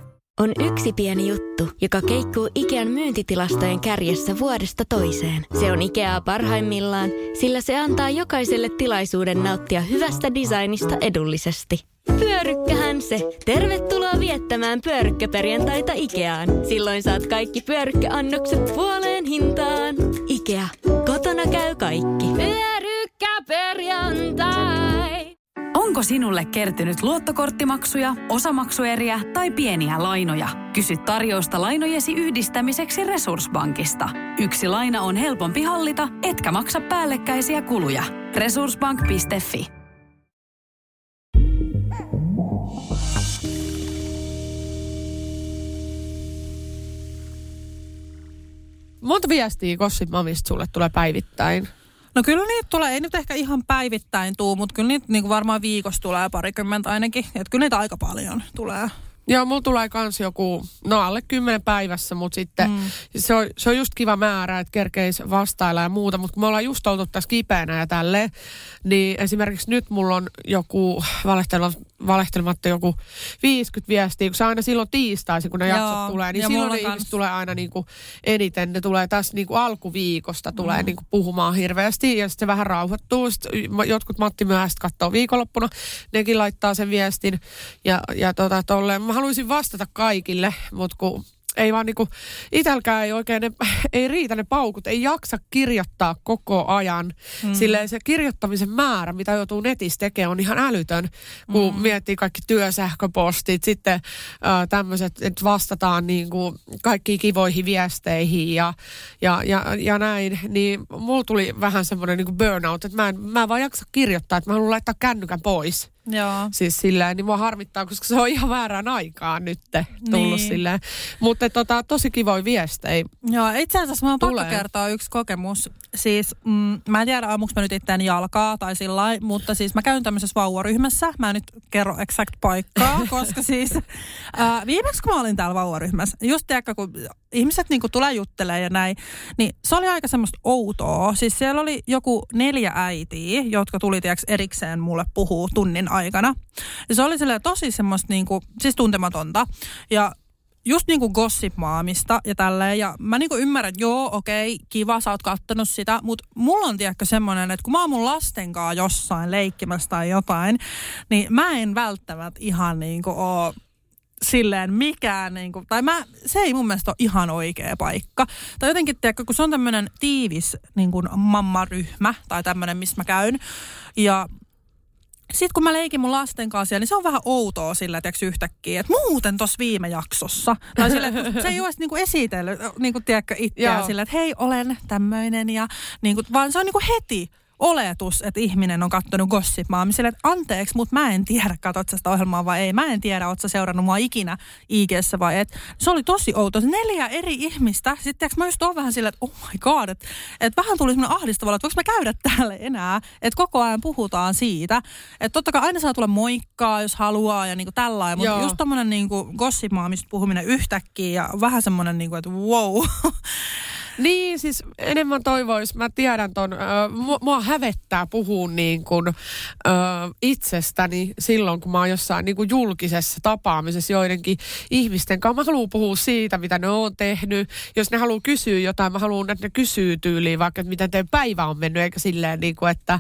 On yksi pieni juttu, joka keikkuu Ikean myyntitilastojen kärjessä vuodesta toiseen. Se on Ikeaa parhaimmillaan, sillä se antaa jokaiselle tilaisuuden nauttia hyvästä designista edullisesti. Pyörykkähän se. Tervetuloa viettämään pyörykkäperjantaita Ikeaan. Silloin saat kaikki pyörykkäannokset puoleen hintaan. Ikea. Kotona käy kaikki. Pyörykkäperjantai. Onko sinulle kertynyt luottokorttimaksuja, osamaksueriä tai pieniä lainoja? Kysy tarjousta lainojesi yhdistämiseksi Resurssbankista. Yksi laina on helpompi hallita, etkä maksa päällekkäisiä kuluja. Resurssbank.fi Monta viestiä Gossip Mamista sulle tulee päivittäin? No kyllä niitä tulee, ei nyt ehkä ihan päivittäin tuu, mutta kyllä niitä niin varmaan viikossa tulee parikymmentä ainakin. Että kyllä niitä aika paljon tulee. Joo, mulla tulee kans joku, no alle kymmenen päivässä, mutta sitten mm. se, on, se on just kiva määrä, että kerkeis vastailla ja muuta. Mutta kun me ollaan just oltu tässä kipeänä ja tälleen, niin esimerkiksi nyt mulla on joku valehtelematta joku 50 viestiä, kun se aina silloin tiistaisin, kun ne Joo, jaksot tulee, niin silloin ne ihmiset tulee aina niin kuin eniten. Ne tulee tässä niin kuin alkuviikosta tulee mm. niin kuin puhumaan hirveästi ja sitten se vähän rauhoittuu. Sitten jotkut Matti myöhäistä katsoo viikonloppuna, nekin laittaa sen viestin ja, ja tota, tolleen. Mä haluaisin vastata kaikille, mutta kun ei vaan niinku, itelkään ei oikein, ne, ei riitä ne paukut, ei jaksa kirjoittaa koko ajan. Mm. Silleen se kirjoittamisen määrä, mitä joutuu netissä tekemään, on ihan älytön, kun mm. miettii kaikki työsähköpostit, sitten äh, tämmöiset, että vastataan niinku kaikkiin kivoihin viesteihin ja, ja, ja, ja näin, niin mulla tuli vähän semmoinen niinku burnout, että mä en, mä en vaan jaksa kirjoittaa, että mä haluan laittaa kännykän pois. Joo. Siis silleen, niin mua harmittaa, koska se on ihan väärään aikaan nyt tullut niin. silleen. Mutta tota, tosi kivoja viestejä. Joo, itse asiassa mä oon pakko kertoa yksi kokemus. Siis mm, mä en tiedä ammuks mä nyt itseäni jalkaa tai sillä mutta siis mä käyn tämmöisessä vauvaryhmässä. Mä en nyt kerro exact paikkaa, koska siis äh, viimeksi kun mä olin täällä vauvaryhmässä, just tiedäkö, kun ihmiset niin tulee juttelemaan ja näin, niin se oli aika semmoista outoa. Siis siellä oli joku neljä äitiä, jotka tuli tiedätkö, erikseen mulle puhuu tunnin aikana. Ja se oli tosi semmoista niin kuin, siis tuntematonta. Ja just niin kuin gossip-maamista ja tälleen. Ja mä niin kuin ymmärrän, että joo, okei, kiva, sä oot kattonut sitä. Mutta mulla on tiedäkö semmoinen, että kun mä oon mun lasten kanssa jossain leikkimässä tai jotain, niin mä en välttämättä ihan niin kuin oo silleen mikään, niin kuin, tai mä, se ei mun mielestä ole ihan oikea paikka. Tai jotenkin, tiedätkö, kun se on tämmöinen tiivis niin kuin mammaryhmä tai tämmöinen, missä mä käyn. Ja sitten kun mä leikin mun lasten kanssa, niin se on vähän outoa sillä, että yhtäkkiä, että muuten tuossa viime jaksossa. Tai sille, että se ei ole niinku esitellyt, niinku, tiedätkö, itseään sillä, että hei, olen tämmöinen. Ja, niinku, vaan se on niinku heti oletus, että ihminen on katsonut Gossip Sille, että anteeksi, mutta mä en tiedä, katsot sitä ohjelmaa vai ei. Mä en tiedä, oot sä seurannut mua ikinä ig vai et. Se oli tosi outo. Neljä eri ihmistä. Sitten mä just oon vähän silleen, että oh my god, että, että vähän tuli semmoinen ahdistava, että voiko mä käydä täällä enää. Että koko ajan puhutaan siitä. Että totta kai aina saa tulla moikkaa, jos haluaa ja niinku tällainen. Mutta just tommonen niinku Gossip puhuminen yhtäkkiä ja vähän semmoinen, niinku, että wow. Niin, siis enemmän toivois. Mä tiedän ton, äh, mua, hävettää puhua niin kuin, äh, itsestäni silloin, kun mä oon jossain niin kuin julkisessa tapaamisessa joidenkin ihmisten kanssa. Mä haluan puhua siitä, mitä ne on tehnyt. Jos ne haluaa kysyä jotain, mä haluan, että ne kysyy tyyliin vaikka, että miten teidän päivä on mennyt, eikä silleen, niin kuin, että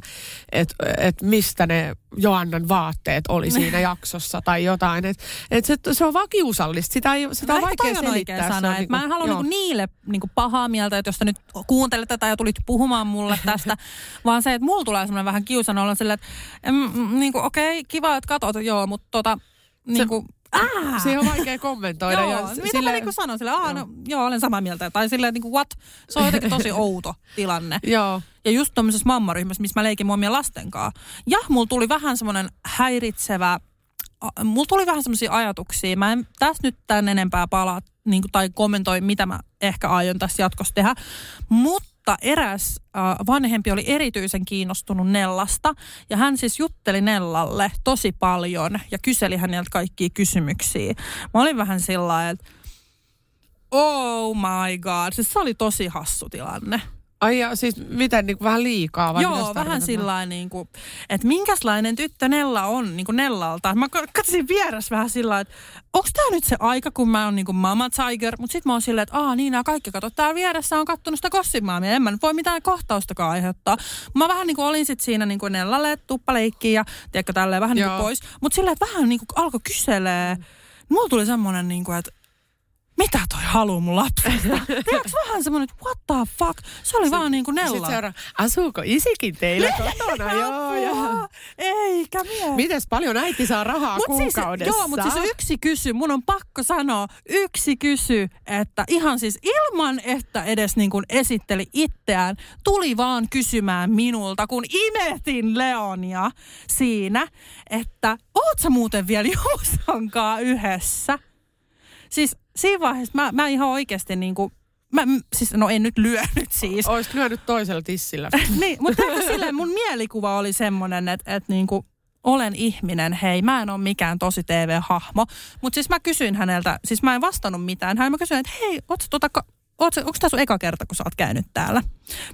et, et mistä ne Joannan vaatteet oli siinä jaksossa tai jotain. Et, et se, se on vaan kiusallista. Sitä, ei, sitä on vaikea selittää. Sana, niin kuin, mä en halua niinku niille niinku pahaa mieltä, että jos sä nyt kuuntelet tätä ja tulit puhumaan mulle tästä, vaan se, että mulla tulee semmoinen vähän kiusan olla silleen, että mm, niin kuin, okei, okay, kiva, että katsot, joo, mutta tota, niin kuin, Ah! Se on vaikea kommentoida. joo, ja mitä sille... mä niinku sanon sille, Aa, no, joo, olen samaa mieltä. Tai silleen niin kuin what? Se on jotenkin tosi outo tilanne. joo. Ja just tuommoisessa mammaryhmässä, missä mä leikin muomia lasten kanssa. Ja mulla tuli vähän semmoinen häiritsevä, mulla tuli vähän semmoisia ajatuksia. Mä en tässä nyt tämän enempää palaa niin kuin, tai kommentoi, mitä mä ehkä aion tässä jatkossa tehdä. Mutta eräs äh, vanhempi oli erityisen kiinnostunut Nellasta ja hän siis jutteli Nellalle tosi paljon ja kyseli häneltä kaikkia kysymyksiä. Mä olin vähän sillä että oh my god, siis se oli tosi hassu tilanne. Ai ja siis miten, niin kuin vähän liikaa? Vai Joo, vähän sillä niin kuin, että minkälainen tyttö Nella on niin kuin Nellalta. Mä katsoin vieressä vähän sillä että onko tämä nyt se aika, kun mä oon niin kuin Mama Tiger, mutta sitten mä oon silleen, että aa niin, nämä kaikki katsot, täällä vieressä on kattonut sitä kossimaamia, en mä nyt voi mitään kohtaustakaan aiheuttaa. Mä vähän niin kuin olin sitten siinä niin kuin Nellalle tuppaleikkiin ja tiedätkö, tälleen vähän niin kuin pois, mutta silleen, että vähän niin kuin alkoi kyselee. Mulla tuli semmoinen, niin kuin, että mitä toi haluu mun lapsesta? Tiedätkö vähän semmoinen, että what the fuck? Se oli se, vaan niin kuin Nella. Sitten seuraa, asuuko isikin teillä kotona? joo, joo. Eikä mie. Mites paljon äiti saa rahaa Mut kuukaudessa? Siis, joo, mutta siis yksi kysy, mun on pakko sanoa, yksi kysy, että ihan siis ilman, että edes niin kuin esitteli itseään, tuli vaan kysymään minulta, kun imetin Leonia siinä, että oot sä muuten vielä Juusankaa yhdessä? Siis siinä vaiheessa mä, mä ihan oikeasti niin kuin, mä, siis no en nyt lyönyt siis. Oisit lyönyt toisella tissillä. niin, mutta silleen mun mielikuva oli semmoinen, että, että niin kuin, olen ihminen, hei, mä en ole mikään tosi TV-hahmo. Mutta siis mä kysyin häneltä, siis mä en vastannut mitään. Hän mä kysyin, että hei, ootko tuota onko tämä sun eka kerta, kun sä oot käynyt täällä?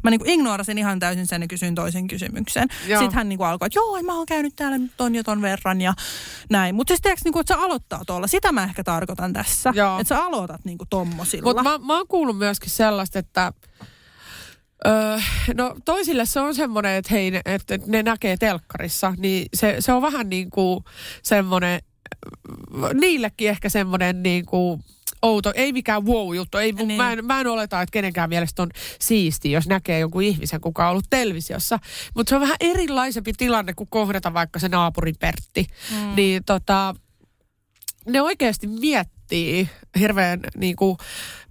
Mä niinku ignorasin ihan täysin sen ja kysyin toisen kysymyksen. Joo. Sitten hän niinku alkoi, että joo, mä oon käynyt täällä nyt ton ja ton verran ja näin. Mutta siis tiedätkö, niinku, että sä aloittaa tuolla. Sitä mä ehkä tarkoitan tässä. Että sä aloitat niinku tommosilla. Mutta mä, mä oon kuullut myöskin sellaista, että Öö, no toisille se on semmoinen, että hei, että ne näkee telkkarissa, niin se, se on vähän niin kuin semmoinen, niillekin ehkä semmoinen niin kuin outo, ei mikään wow-juttu. Ei, niin. mä, en, mä en oleta, että kenenkään mielestä on siisti, jos näkee jonkun ihmisen, kuka on ollut televisiossa. Mutta se on vähän erilaisempi tilanne kuin kohdata vaikka se naapurin Pertti. Mm. Niin tota, ne oikeasti miettii hirveän niin kuin,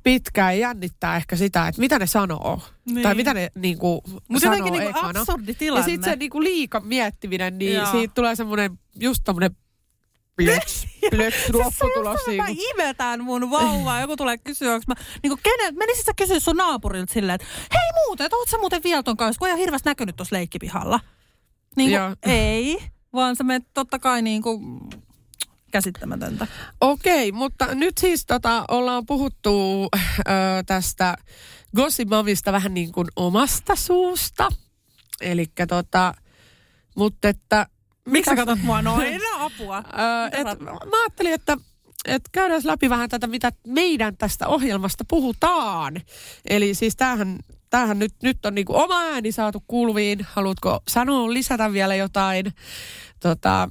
pitkään ja jännittää ehkä sitä, että mitä ne sanoo. Niin. Tai mitä ne niin kuin, Mutta jotenkin niin kuin absurdi tilanne. Ja sitten se niin kuin liika miettiminen, niin Joo. siitä tulee semmoinen just tämmöinen plöks, plöks lopputulos. Siis mä imetän mun vauvaa. Joku tulee kysyä, onko mä, niin kuin kenen, menisit sä kysyä sun naapurilta silleen, että hei muuten, että oot sä muuten vielä ton kanssa, kun ei ole hirveästi näkynyt tuossa leikkipihalla. Niin kuin, ei, vaan sä menet totta kai niin kuin käsittämätöntä. Okei, mutta nyt siis tota, ollaan puhuttu ö, tästä Gossimamista vähän niin kuin omasta suusta. Eli tota, mutta että Miksi sä katsot mua noin? Apua. Öö, et, mä ajattelin, että et käydään läpi vähän tätä, mitä meidän tästä ohjelmasta puhutaan. Eli siis tämähän, tämähän nyt, nyt on niinku oma ääni saatu kuuluviin. Haluatko sanoa, lisätä vielä jotain? Tota,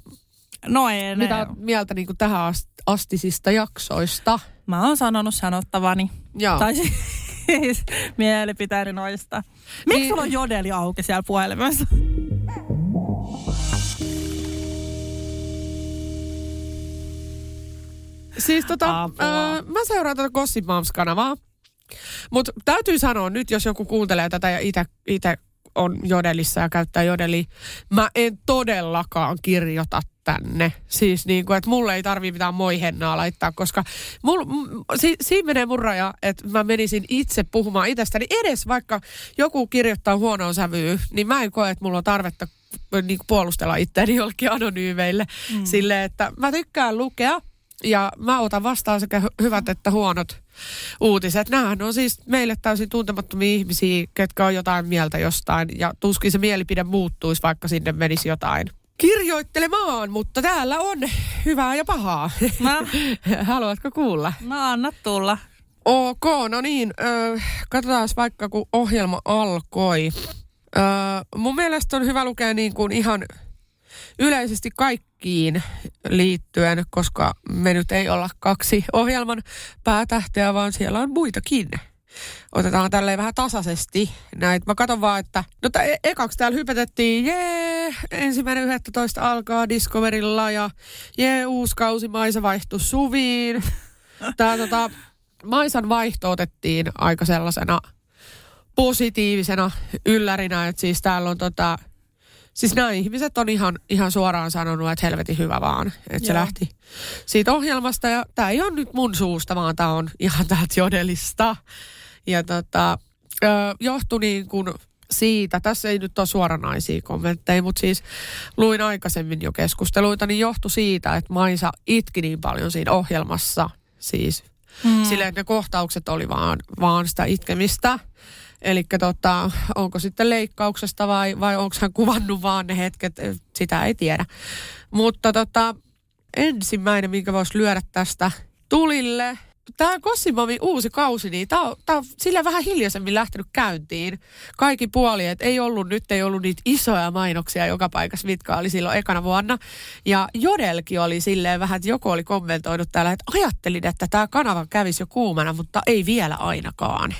no ei, Mitä oot mieltä niinku tähän astisista jaksoista? Mä oon sanonut sanottavani. Joo. Tai siis mielipiteeni noista. Miksi niin, sulla on jodeli auki siellä puhelimessa? Siis tota, äh, mä seuraan tätä Gossip Moms-kanavaa. Mutta täytyy sanoa nyt, jos joku kuuntelee tätä ja itse on jodelissa ja käyttää jodeli, mä en todellakaan kirjoita tänne. Siis niin kuin, että mulle ei tarvii mitään moihennaa laittaa, koska mul, si, siinä menee mun raja, että mä menisin itse puhumaan itsestäni. Edes vaikka joku kirjoittaa huonoon sävyyn, niin mä en koe, että mulla on tarvetta niin kuin puolustella itseäni jollekin anonyymeille. Mm. Sille, että mä tykkään lukea ja mä otan vastaan sekä hyvät että huonot uutiset. Nämähän on siis meille täysin tuntemattomia ihmisiä, ketkä on jotain mieltä jostain. Ja tuskin se mielipide muuttuisi, vaikka sinne menisi jotain kirjoittelemaan, mutta täällä on hyvää ja pahaa. Mä... Haluatko kuulla? No anna tulla. Ok, no niin. Äh, katsotaan vaikka kun ohjelma alkoi. Äh, mun mielestä on hyvä lukea niin kuin ihan yleisesti kaikkiin liittyen, koska me nyt ei olla kaksi ohjelman päätähteä, vaan siellä on muitakin. Otetaan tälleen vähän tasaisesti näitä. Mä katson vaan, että no e- ekaksi täällä hypetettiin, jee, ensimmäinen 11 alkaa Discoverilla ja jee, uusi kausi Maisa vaihtui Suviin. Tää tota, Maisan vaihto otettiin aika sellaisena positiivisena yllärinä, että siis täällä on tota, Siis nämä ihmiset on ihan, ihan suoraan sanonut, että helvetin hyvä vaan, että se lähti siitä ohjelmasta. Ja tämä ei ole nyt mun suusta, vaan tämä on ihan täältä jodelista. Ja tota, johtui niin kuin siitä, tässä ei nyt ole suoranaisia kommentteja, mutta siis luin aikaisemmin jo keskusteluita, niin johtui siitä, että Maisa itki niin paljon siinä ohjelmassa. Siis hmm. silleen, että ne kohtaukset oli vaan, vaan sitä itkemistä. Eli tota, onko sitten leikkauksesta vai, vai onko hän kuvannut vaan ne hetket, sitä ei tiedä. Mutta tota, ensimmäinen, minkä voisi lyödä tästä tulille, tämä Kossimomin uusi kausi, niin tämä on, tää on sille vähän hiljaisemmin lähtenyt käyntiin. Kaikki puoli, että ei ollut, nyt ei ollut niitä isoja mainoksia joka paikassa, mitkä oli silloin ekana vuonna. Ja Jodelkin oli silleen vähän, että joku oli kommentoinut täällä, että ajattelin, että tämä kanava kävisi jo kuumana, mutta ei vielä ainakaan.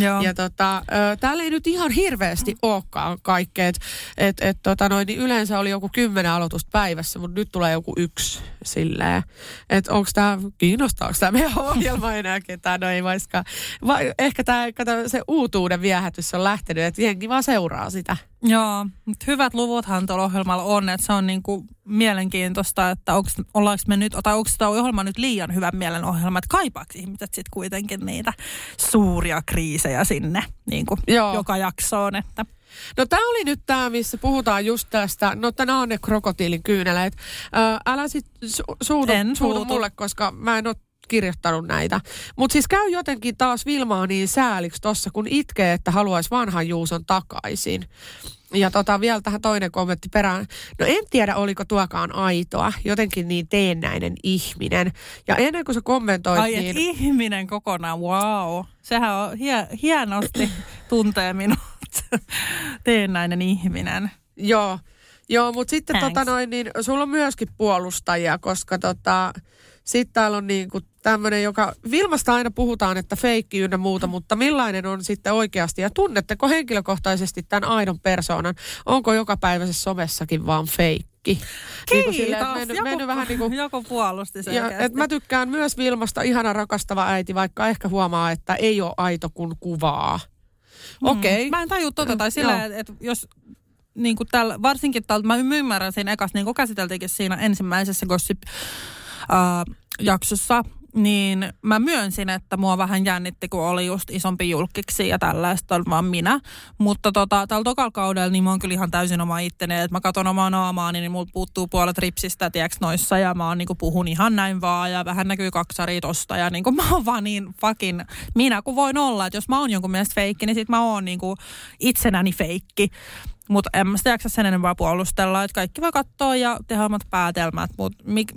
Joo. Ja tota, täällä ei nyt ihan hirveästi olekaan kaikkea. Et, et, et, tota noin, niin yleensä oli joku kymmenen aloitusta päivässä, mutta nyt tulee joku yksi silleen. Että onko tämä, kiinnostaako tämä meidän ohjelma enää ketään? No ei vaiskaan. Va, ehkä tämä, se uutuuden viehätys on lähtenyt, että jengi vaan seuraa sitä. Joo, mutta hyvät luvuthan tuolla ohjelmalla on, että se on niinku mielenkiintoista, että onks, ollaanko me nyt, tai onko tämä ohjelma nyt liian hyvä mielen ohjelma, että kaipaako ihmiset sitten kuitenkin niitä suuria kriisejä sinne niinku Joo. joka jaksoon, että No tämä oli nyt tämä, missä puhutaan just tästä, no tänä on ne krokotiilin kyyneleet. Ö, älä sit su- suutu suutu. mulle, koska mä en ole kirjoittanut näitä. Mutta siis käy jotenkin taas Vilmaa niin sääliksi tossa, kun itkee, että haluaisi vanhan Juuson takaisin. Ja tota, vielä tähän toinen kommentti perään. No en tiedä, oliko tuokaan aitoa. Jotenkin niin teennäinen ihminen. Ja ennen kuin sä kommentoit, ai niin... ihminen kokonaan, wow. Sehän on hie, hienosti tuntee minut, teennäinen ihminen. Joo, joo mutta sitten Thanks. tota noin, niin sulla on myöskin puolustajia, koska tota, sitten täällä on niinku tämmöinen, joka, Vilmasta aina puhutaan, että feikki ynnä muuta, mutta millainen on sitten oikeasti, ja tunnetteko henkilökohtaisesti tämän aidon persoonan? Onko joka päiväisessä somessakin vaan feikki? Niin kuin silleen, että mennyt, mennyt vähän niin kuin, joku puolusti ja, selkeästi. et mä tykkään myös Vilmasta ihana rakastava äiti, vaikka ehkä huomaa, että ei ole aito kuin kuvaa. Okei. Mm. Mä en tajua tota, tai sillä, että et jos niin kuin tällä, varsinkin tällä, mä ymmärrän siinä ekas, niin kuin käsiteltiinkin siinä ensimmäisessä Gossip-jaksossa, niin mä myönsin, että mua vähän jännitti, kun oli just isompi julkiksi ja tällaista, vaan minä. Mutta tota, tällä tokalla kaudella, niin mä oon kyllä ihan täysin oma itteni, että mä katon omaa naamaani, niin mulla puuttuu puolet ripsistä, tiedätkö, noissa, ja mä oon niinku puhun ihan näin vaan, ja vähän näkyy kaksari tosta, ja niinku mä oon vaan niin fucking minä kuin voin olla, että jos mä oon jonkun mielestä feikki, niin sit mä oon niinku itsenäni feikki. Mutta en mä sitä jaksa sen enempää puolustella, että kaikki voi katsoa ja tehdä omat päätelmät, mutta mik,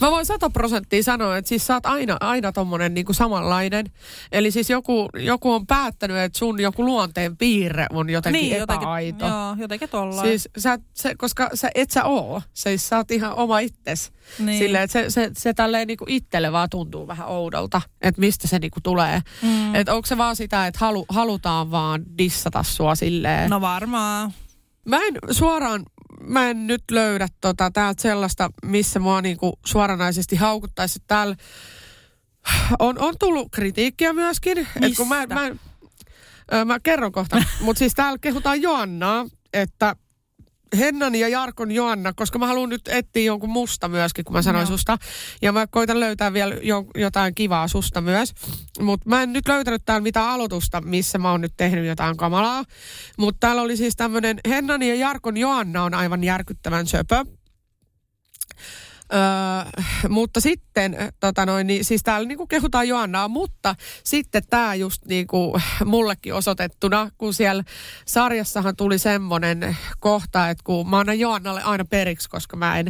Mä voin sata prosenttia sanoa, että siis sä oot aina, aina tommonen niinku samanlainen. Eli siis joku, joku on päättänyt, että sun joku luonteen piirre on jotenkin niin, epäaito. jotenkin, joo, jotenkin tollain. Siis sä, se, koska sä, et sä oo. Siis sä oot ihan oma itses. Niin. Niin. Silleen, että se, se, se tälleen niinku itselle vaan tuntuu vähän oudolta, että mistä se niinku tulee. Mm. Että onko se vaan sitä, että halu, halutaan vaan dissata sua silleen. No varmaan. Mä en suoraan, mä en nyt löydä tota, täältä sellaista, missä mua niinku suoranaisesti haukuttaisi. Täällä on, on tullut kritiikkiä myöskin. Et kun mä, mä, ö, mä kerron kohta. Mutta siis täällä kehutaan Joannaa, että Hennan ja Jarkon Joanna, koska mä haluan nyt etsiä jonkun musta myöskin, kun mä sanoin Joo. susta. Ja mä koitan löytää vielä jo, jotain kivaa susta myös. Mutta mä en nyt löytänyt täällä mitään aloitusta, missä mä oon nyt tehnyt jotain kamalaa. Mutta täällä oli siis tämmönen Hennan ja Jarkon Joanna on aivan järkyttävän söpö. Öö, mutta sitten, tota noin, niin, siis täällä niinku kehutaan Joannaa, mutta sitten tämä just niinku mullekin osoitettuna, kun siellä sarjassahan tuli semmoinen kohta, että kun mä annan Joannalle aina periksi, koska mä en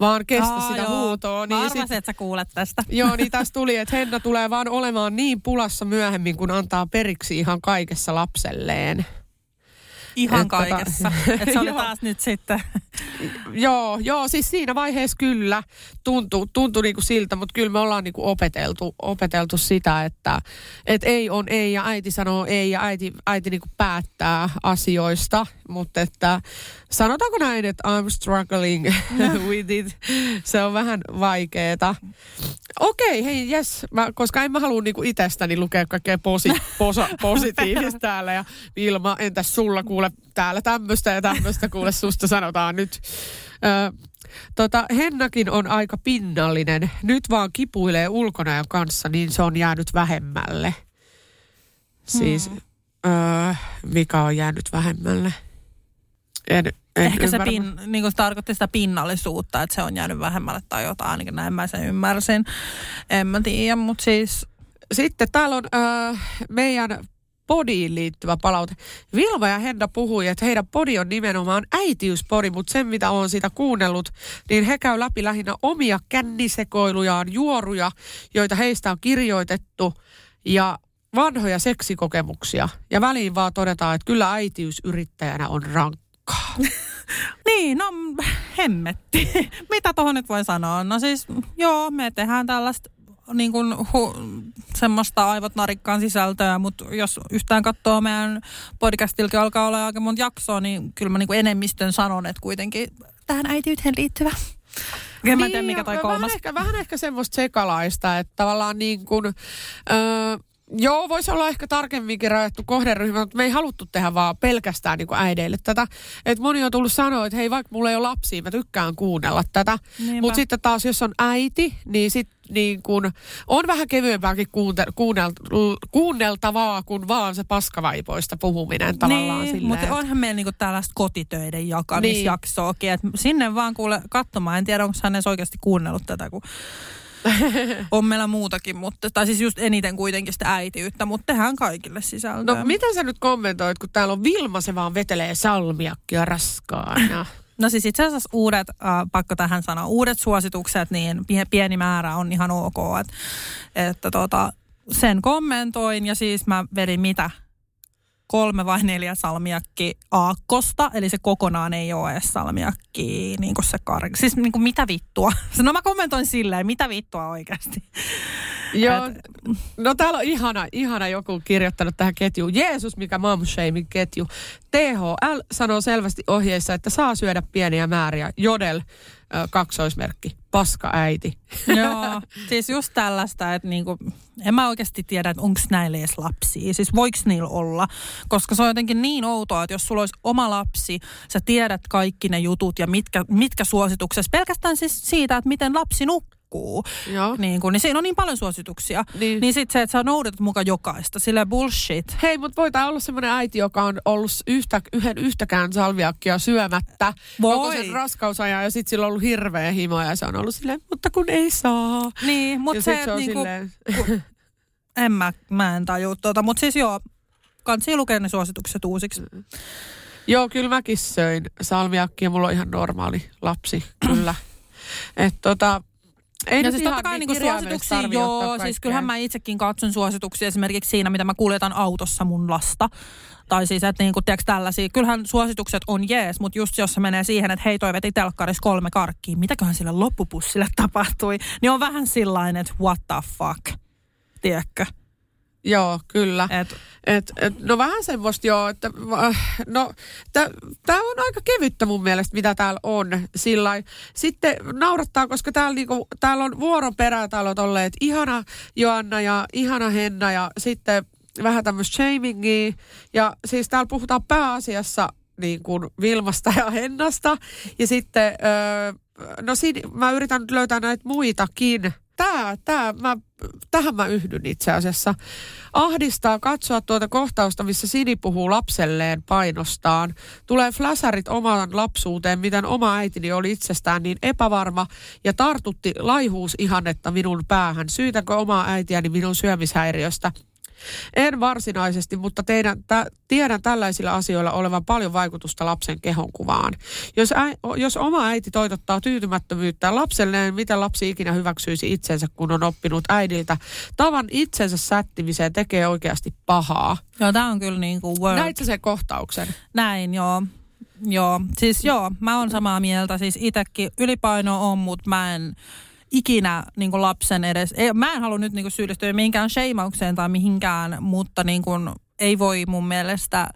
vaan kestä Aa, sitä joo. huutoa. Mä Niin arvasin, sit, että sä kuulet tästä. joo, niin tässä tuli, että Henna tulee vaan olemaan niin pulassa myöhemmin, kun antaa periksi ihan kaikessa lapselleen. Ihan Et tota- kaikessa. Että se oli Joo. taas nyt sitten. Joo, joo, siis siinä vaiheessa kyllä tuntui, tuntui niinku siltä, mutta kyllä me ollaan niinku opeteltu, opeteltu sitä, että et ei on ei ja äiti sanoo ei ja äiti, äiti niinku päättää asioista, mutta että sanotaanko näin, että I'm struggling with it. Se on vähän vaikeeta. Okei, hei, yes, mä, koska en mä halua niinku itsestäni lukea kaikkea posi, posa, positiivista täällä. Ja Vilma, entäs sulla kuule täällä tämmöistä ja tämmöistä kuule susta sanotaan nyt. Ö, tota, Hennakin on aika pinnallinen. Nyt vaan kipuilee ulkonäön kanssa, niin se on jäänyt vähemmälle. Siis, hmm. ö, mikä on jäänyt vähemmälle? En, en Ehkä se pin, niin kuin tarkoitti sitä pinnallisuutta, että se on jäänyt vähemmälle tai jotain, ainakin näin mä sen ymmärsin. En mä tiedä, mutta siis Sitten täällä on äh, meidän podiin liittyvä palaute. Vilma ja Henna puhui, että heidän podi on nimenomaan äitiyspodi, mutta sen mitä on sitä kuunnellut, niin he käy läpi lähinnä omia kännisekoilujaan, juoruja, joita heistä on kirjoitettu ja vanhoja seksikokemuksia. Ja väliin vaan todetaan, että kyllä äitiys yrittäjänä on rankkaa. Niin, no hemmetti. Mitä tuohon nyt voi sanoa? No siis, joo, me tehdään tällaista niin kuin hu, semmoista aivot narikkaan sisältöä, mutta jos yhtään katsoo meidän podcastilta alkaa olla aika monta jaksoa, niin kyllä mä niin kuin enemmistön sanon, että kuitenkin tähän äitiyteen liittyvä. En mä tiedä, Niin, mikä toi ja kolmas. Vähän ehkä, vähän ehkä semmoista sekalaista, että tavallaan niin kuin, öö, joo, voisi olla ehkä tarkemminkin rajattu kohderyhmä, mutta me ei haluttu tehdä vaan pelkästään niin äideille tätä. Että moni on tullut sanoa, että hei, vaikka mulla ei ole lapsia, mä tykkään kuunnella tätä. Mutta sitten taas, jos on äiti, niin sit niin kun, on vähän kevyempääkin kuunte, kuunnel, kuunneltavaa kuin vaan se paskavaipoista puhuminen tavallaan niin, silleen. mutta onhan meillä niinku tällaista kotitöiden jakamisjaksoakin, niin. että sinne vaan kuule katsomaan. En tiedä, onko hän edes oikeasti kuunnellut tätä, kun on meillä muutakin, mutta, tai siis just eniten kuitenkin sitä äitiyttä, mutta tehdään kaikille sisältöä. No miten sä nyt kommentoit, kun täällä on Vilma, se vaan vetelee salmiakkia raskaana. No siis itse asiassa uudet, äh, pakko tähän sanoa, uudet suositukset, niin pie- pieni määrä on ihan ok. Et, että tota, sen kommentoin ja siis mä vedin mitä? Kolme vai neljä salmiakki aakkosta, eli se kokonaan ei ole edes salmiakki, niin kuin se kar... Siis niin kuin mitä vittua? No mä kommentoin silleen, mitä vittua oikeasti. Joo, no täällä on ihana, ihana joku kirjoittanut tähän ketjuun. Jeesus, mikä mom shaming ketju. THL sanoo selvästi ohjeissa, että saa syödä pieniä määriä. Jodel, kaksoismerkki, paska äiti. Joo, siis just tällaista, että niinku, en mä oikeasti tiedä, että onko näillä edes lapsia. Siis voiko niillä olla? Koska se on jotenkin niin outoa, että jos sulla olisi oma lapsi, sä tiedät kaikki ne jutut ja mitkä, mitkä suosituksessa. Pelkästään siis siitä, että miten lapsi nukkuu. Joo. Niin, kun, niin siinä on niin paljon suosituksia. Niin. Niin, niin sitten se, että sä noudatat mukaan jokaista. Sille bullshit. Hei, mutta voi tää olla semmoinen äiti, joka on ollut yhtä, yhden yhtäkään salviakkia syömättä Voi. koko sen raskausajan ja sitten sillä on ollut hirveä himo ja se on ollut silleen, mutta kun ei saa. Niin, mutta se, se on niinku, silleen, en mä, mä en tajua tuota. Mutta siis joo, kansi lukea ne suositukset uusiksi. Joo, kyllä mäkin söin salmiakkia. Mulla on ihan normaali lapsi, kyllä. Et tota, ei Ja nyt siis totta kai niin niinku suosituksia, joo, siis kyllähän mä itsekin katson suosituksia esimerkiksi siinä, mitä mä kuljetan autossa mun lasta. Tai siis, että niinku, tiedätkö, tällaisia. Kyllähän suositukset on jees, mutta just jos se menee siihen, että hei toi veti telkkarissa kolme karkkiä, mitäköhän sille loppupussille tapahtui, niin on vähän sillain, että what the fuck, tiedätkö? Joo, kyllä. Et, Et, et, no vähän semmoista joo, että äh, no tämä on aika kevyttä mun mielestä, mitä täällä on. Sillai. Sitten naurattaa, koska täällä, niinku, täällä on vuoron perään, täällä on olleet ihana Joanna ja ihana Henna ja sitten vähän tämmöistä shamingia. Ja siis täällä puhutaan pääasiassa niin kuin Vilmasta ja Hennasta. Ja sitten, öö, no siinä, mä yritän nyt löytää näitä muitakin. Tää, tää, mä, tähän mä yhdyn itse asiassa. Ahdistaa katsoa tuota kohtausta, missä Sini puhuu lapselleen painostaan. Tulee fläsärit omaan lapsuuteen, miten oma äitini oli itsestään niin epävarma ja tartutti laihuusihannetta minun päähän. Syytäkö omaa äitiäni minun syömishäiriöstä? En varsinaisesti, mutta teidän, tä, tiedän tällaisilla asioilla olevan paljon vaikutusta lapsen kehonkuvaan. Jos, äi, jos oma äiti toitottaa tyytymättömyyttä lapselleen, miten lapsi ikinä hyväksyisi itsensä, kun on oppinut äidiltä? Tavan itsensä sättimiseen tekee oikeasti pahaa. joo, tää on kyllä niinku word. Näit sä sen kohtauksen? Näin, joo. Joo, siis joo, mä oon samaa mieltä. Siis itekin ylipaino on, mutta mä en ikinä niin kuin lapsen edes, ei, mä en halua nyt niin kuin syyllistyä mihinkään sheimaukseen tai mihinkään, mutta niin kuin, ei voi mun mielestä,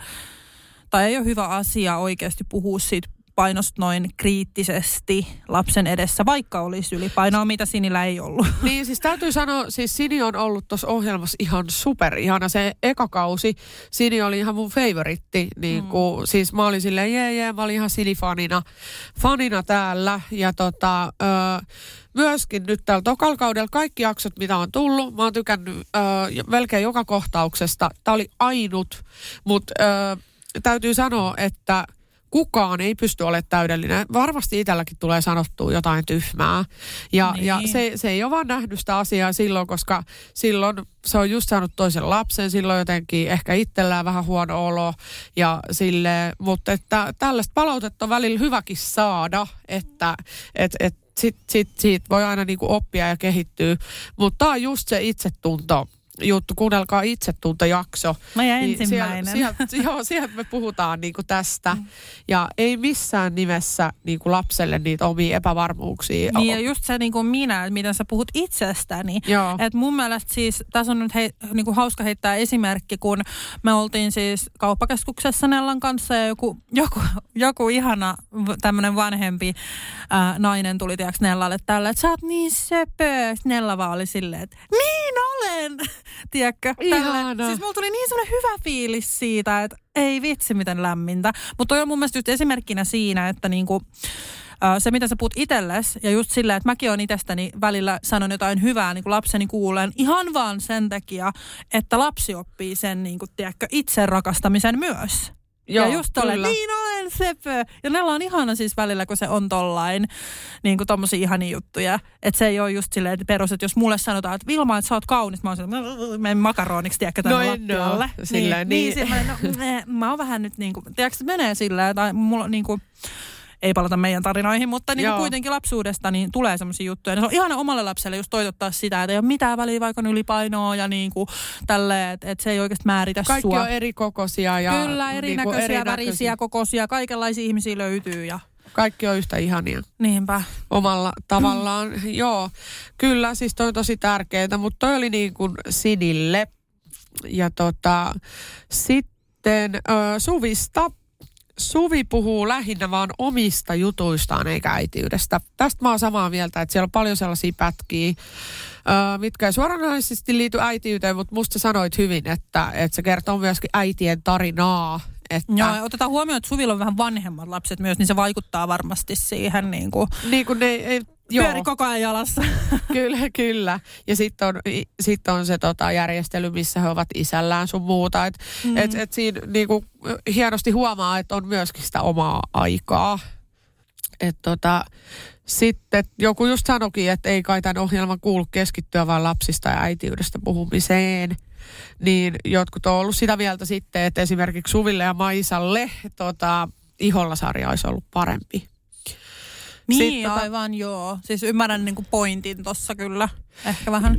tai ei ole hyvä asia oikeasti puhua siitä painosta noin kriittisesti lapsen edessä, vaikka olisi ylipainoa, mitä Sinillä ei ollut. Niin siis täytyy sanoa, siis Sini on ollut tuossa ohjelmassa ihan super ihana. Se eka kausi, Sini oli ihan mun favoritti. Niin kuin, mm. Siis mä olin silleen, jee jee, mä olin ihan Sini-fanina fanina täällä. Ja tota, ö, myöskin nyt täällä tokal kaudella kaikki jaksot, mitä on tullut, mä oon tykännyt ö, melkein joka kohtauksesta. Tää oli ainut, mutta täytyy sanoa, että kukaan ei pysty olemaan täydellinen. Varmasti itselläkin tulee sanottua jotain tyhmää. Ja, Niin. ja se, se ei ole vaan nähnyt sitä asiaa silloin, koska silloin se on just saanut toisen lapsen, silloin jotenkin ehkä itsellään vähän huono olo. Ja sille, mutta että tällaista palautetta on välillä hyväkin saada, että et, et sit, sit, siitä voi aina niinku oppia ja kehittyä. Mutta tämä on just se itsetunto juttu. Kuunnelkaa itsetuntojakso. Mä ja Niin ensimmäinen. Sieltä, sieltä, joo, sieltä me puhutaan niinku tästä. Ja ei missään nimessä niinku lapselle niitä omia epävarmuuksia. Niin ja just se niin kuin minä, miten sä puhut itsestäni. Joo. Et mun mielestä siis, tässä on nyt hei, niin kuin hauska heittää esimerkki, kun me oltiin siis kauppakeskuksessa Nellan kanssa ja joku, joku, joku ihana tämmöinen vanhempi ää, nainen tuli tiiäks Nellalle tällä, että sä oot niin söpö. Nella vaan oli silleen, että niin olen, tiedätkö? Ihana. Tällä- Siis mulla tuli niin semmoinen hyvä fiilis siitä, että ei vitsi miten lämmintä. Mutta toi on mun mielestä just esimerkkinä siinä, että niinku, se, mitä sä puhut itsellesi, ja just silleen, että mäkin on itsestäni välillä sanon jotain hyvää niin kuin lapseni kuulen, ihan vaan sen takia, että lapsi oppii sen, niin kuin, tiedätkö, itse rakastamisen myös. Joo, ja just tolleen, niin olen sepö. Ja Nella on ihana siis välillä, kun se on tollain, niin kuin tommosia ihania juttuja. Että se ei ole just silleen että perus, että jos mulle sanotaan, että Vilma, että sä oot kaunis, mä oon silleen, menen makaroniksi, tiedätkö, tänne No lattialle. oo. Silleen, niin, niin. niin. silleen, no, mä oon vähän nyt niin kuin, tiedätkö, menee silleen, tai mulla niin kuin, ei palata meidän tarinoihin, mutta niin kuitenkin lapsuudesta niin tulee semmoisia juttuja. Ja se on ihana omalle lapselle just toitottaa sitä, että ei ole mitään väliä vaikka on ylipainoa ja niin kuin tälleen, että, että se ei oikeasti määritä Kaikki sua. on eri kokoisia. Ja Kyllä, erinäköisiä, niinku erinäköisiä. värisiä, kokoisia, kaikenlaisia ihmisiä löytyy ja Kaikki on yhtä ihania niinpä. omalla tavallaan. Joo, kyllä, siis toi on tosi tärkeää, mutta toi oli niin kuin Sidille. Ja tota, sitten ö, Suvista. Suvi puhuu lähinnä vaan omista jutuistaan eikä äitiydestä. Tästä mä oon samaa mieltä, että siellä on paljon sellaisia pätkiä, mitkä ei suoranaisesti liity äitiyteen, mutta musta sanoit hyvin, että, että se kertoo myöskin äitien tarinaa. Että, Joo, otetaan huomioon, että Suvilla on vähän vanhemmat lapset myös, niin se vaikuttaa varmasti siihen niin kuin niin kuin ne, ei, joo. pyöri koko ajan jalassa. Kyllä, kyllä. Ja sitten on, sit on se tota, järjestely, missä he ovat isällään sun muuta. Et, mm. et, et siinä niinku, hienosti huomaa, että on myöskin sitä omaa aikaa. Et, tota, sitten joku just sanokin, että ei kai tämän ohjelman kuulu keskittyä vain lapsista ja äitiydestä puhumiseen. Niin jotkut on ollut sitä mieltä sitten, että esimerkiksi Suville ja Maisalle tota, Iholla-sarja olisi ollut parempi. Niin, Sitten tota- aivan joo. Siis ymmärrän niin kuin pointin tossa kyllä. Ehkä vähän.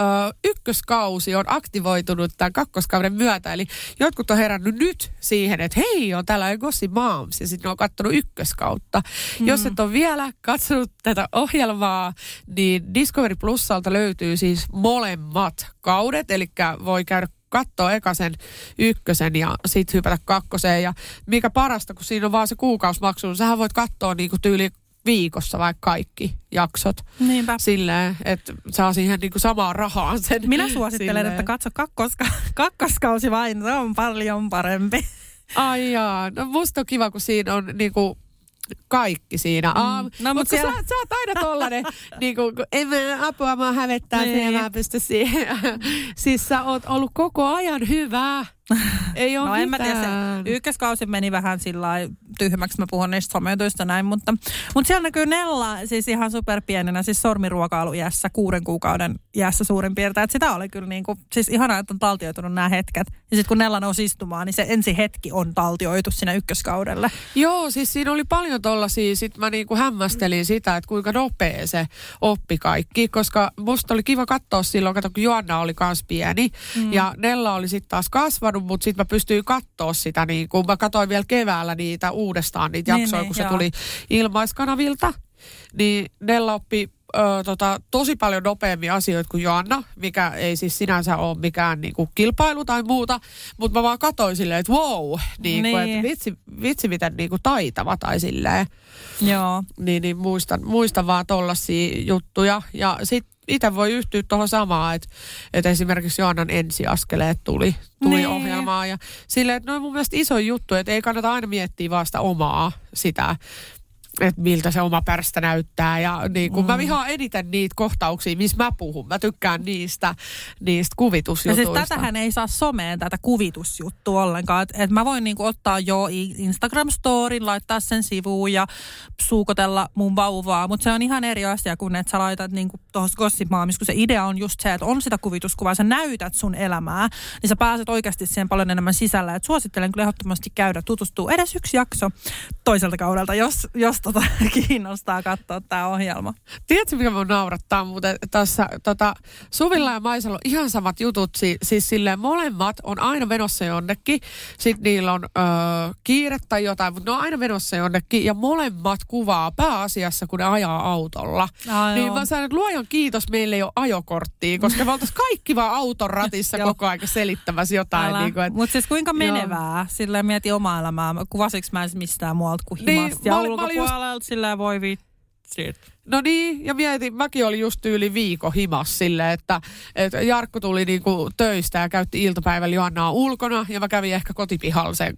ö, ykköskausi on aktivoitunut tämän kakkoskauden myötä. Eli jotkut on herännyt nyt siihen, että hei, on tällainen Gossip Moms ja sitten on katsonut ykköskautta. Mm. Jos et ole vielä katsonut tätä ohjelmaa, niin Discovery Plusalta löytyy siis molemmat kaudet, eli voi käydä katsoa eka sen ykkösen ja sitten hypätä kakkoseen. Ja mikä parasta, kun siinä on vaan se kuukausimaksu, niin sähän voit katsoa niinku tyyli viikossa vaikka kaikki jaksot. Niinpä. Silleen, että saa siihen niinku samaan rahaan sen. Minä suosittelen, Silleen. että katso kakkoska, kakkoskausi vain, se on paljon parempi. Ai jaa, no musta on kiva, kun siinä on niinku kaikki siinä. Mm. No, No, mut mutta siellä- sä, sä oot aina tollanen, niinku, kun en mä apua, mä hävettää niin. se ja Niin. mä pysty siihen. siis sä oot ollut koko ajan hyvä. Ei ole No en mä tiedä, mitään. se ykköskausi meni vähän sillä tyhmäksi, mä puhun niistä sometuista näin, mutta, mutta siellä näkyy Nella siis ihan superpienenä, siis sormiruokailu iässä, kuuden kuukauden iässä suurin piirtein. Että sitä oli kyllä niin kuin, siis ihanaa, että on taltioitunut nämä hetket. Ja sitten kun Nella nousi istumaan, niin se ensi hetki on taltioitu siinä ykköskaudelle. Joo, siis siinä oli paljon tollasia, sit mä niinku hämmästelin sitä, että kuinka nopea se oppi kaikki, koska musta oli kiva katsoa silloin, kato, kun Joanna oli kans pieni mm. ja Nella oli sitten taas kasvanut, mutta sitten mä pystyin katsoa sitä, niin kun mä katsoin vielä keväällä niitä uudestaan, niitä Niin, jaksoja, niin, kun se joo. tuli ilmaiskanavilta, niin Nella oppi ö, tota, tosi paljon nopeammin asioita kuin Joanna, mikä ei siis sinänsä ole mikään niinku, kilpailu tai muuta, mutta mä vaan katsoin silleen, että wow, niinku, Niin. että vitsi, vitsi miten niinku, taitava tai silleen Joo. niin, niin muistan, muistan vaan tollasia juttuja. Ja sitten itse voi yhtyä tuohon samaan, että, että esimerkiksi Joannan ensiaskeleet tuli, tuli Niin. ohjelmaan. Ja silleen, että ne on mun mielestä iso juttu, että ei kannata aina miettiä vaan sitä omaa sitä että miltä se oma pärstä näyttää. Ja niin kun mm. mä vihaan eniten niitä kohtauksia, missä mä puhun. Mä tykkään niistä, niistä Ja kuvitusjutuista. siis tätähän ei saa someen tätä kuvitusjuttua ollenkaan. Että et mä voin niinku ottaa jo Instagram-storin, laittaa sen sivuun ja suukotella mun vauvaa. Mutta se on ihan eri asia kuin että sä laitat niinku tuossa Gossip Momissa, kun se idea on just se, että on sitä kuvituskuvaa, sä näytät sun elämää, niin sä pääset oikeasti siihen paljon enemmän sisällä. Et suosittelen kyllä ehdottomasti käydä tutustua edes yksi jakso toiselta kaudelta, jos, jos tota, kiinnostaa katsoa tämä ohjelma. Tiedätkö, mikä mun naurattaa muuten tässä tota, Suvilla ja Maisalla on ihan samat jutut. Si- siis silleen molemmat on aina menossa jonnekin. Sitten niillä on öö, kiire tai jotain, mutta ne on aina menossa jonnekin. Ja molemmat kuvaa pääasiassa, kun ne ajaa autolla. Ai niin joo. mä sanon, että luojan kiitos, meillä ei ole ajokorttia, koska me oltaisiin kaikki vaan auton ratissa Joo. koko ajan selittämässä jotain. Niin kuin, että, Mutta siis kuinka Joo. menevää? Silleen mieti omaa elämää. Kuvasiks mä edes mistään muualta kuin Niin, himasta ja mä olin- mä olin ulkopuolelta. Silleen voi vitsi. No niin, ja mietin, mäkin olin just yli viikon himas sille, että, että Jarkko tuli niinku töistä ja käytti iltapäivällä Johannaa ulkona ja mä kävin ehkä kotipihalla sen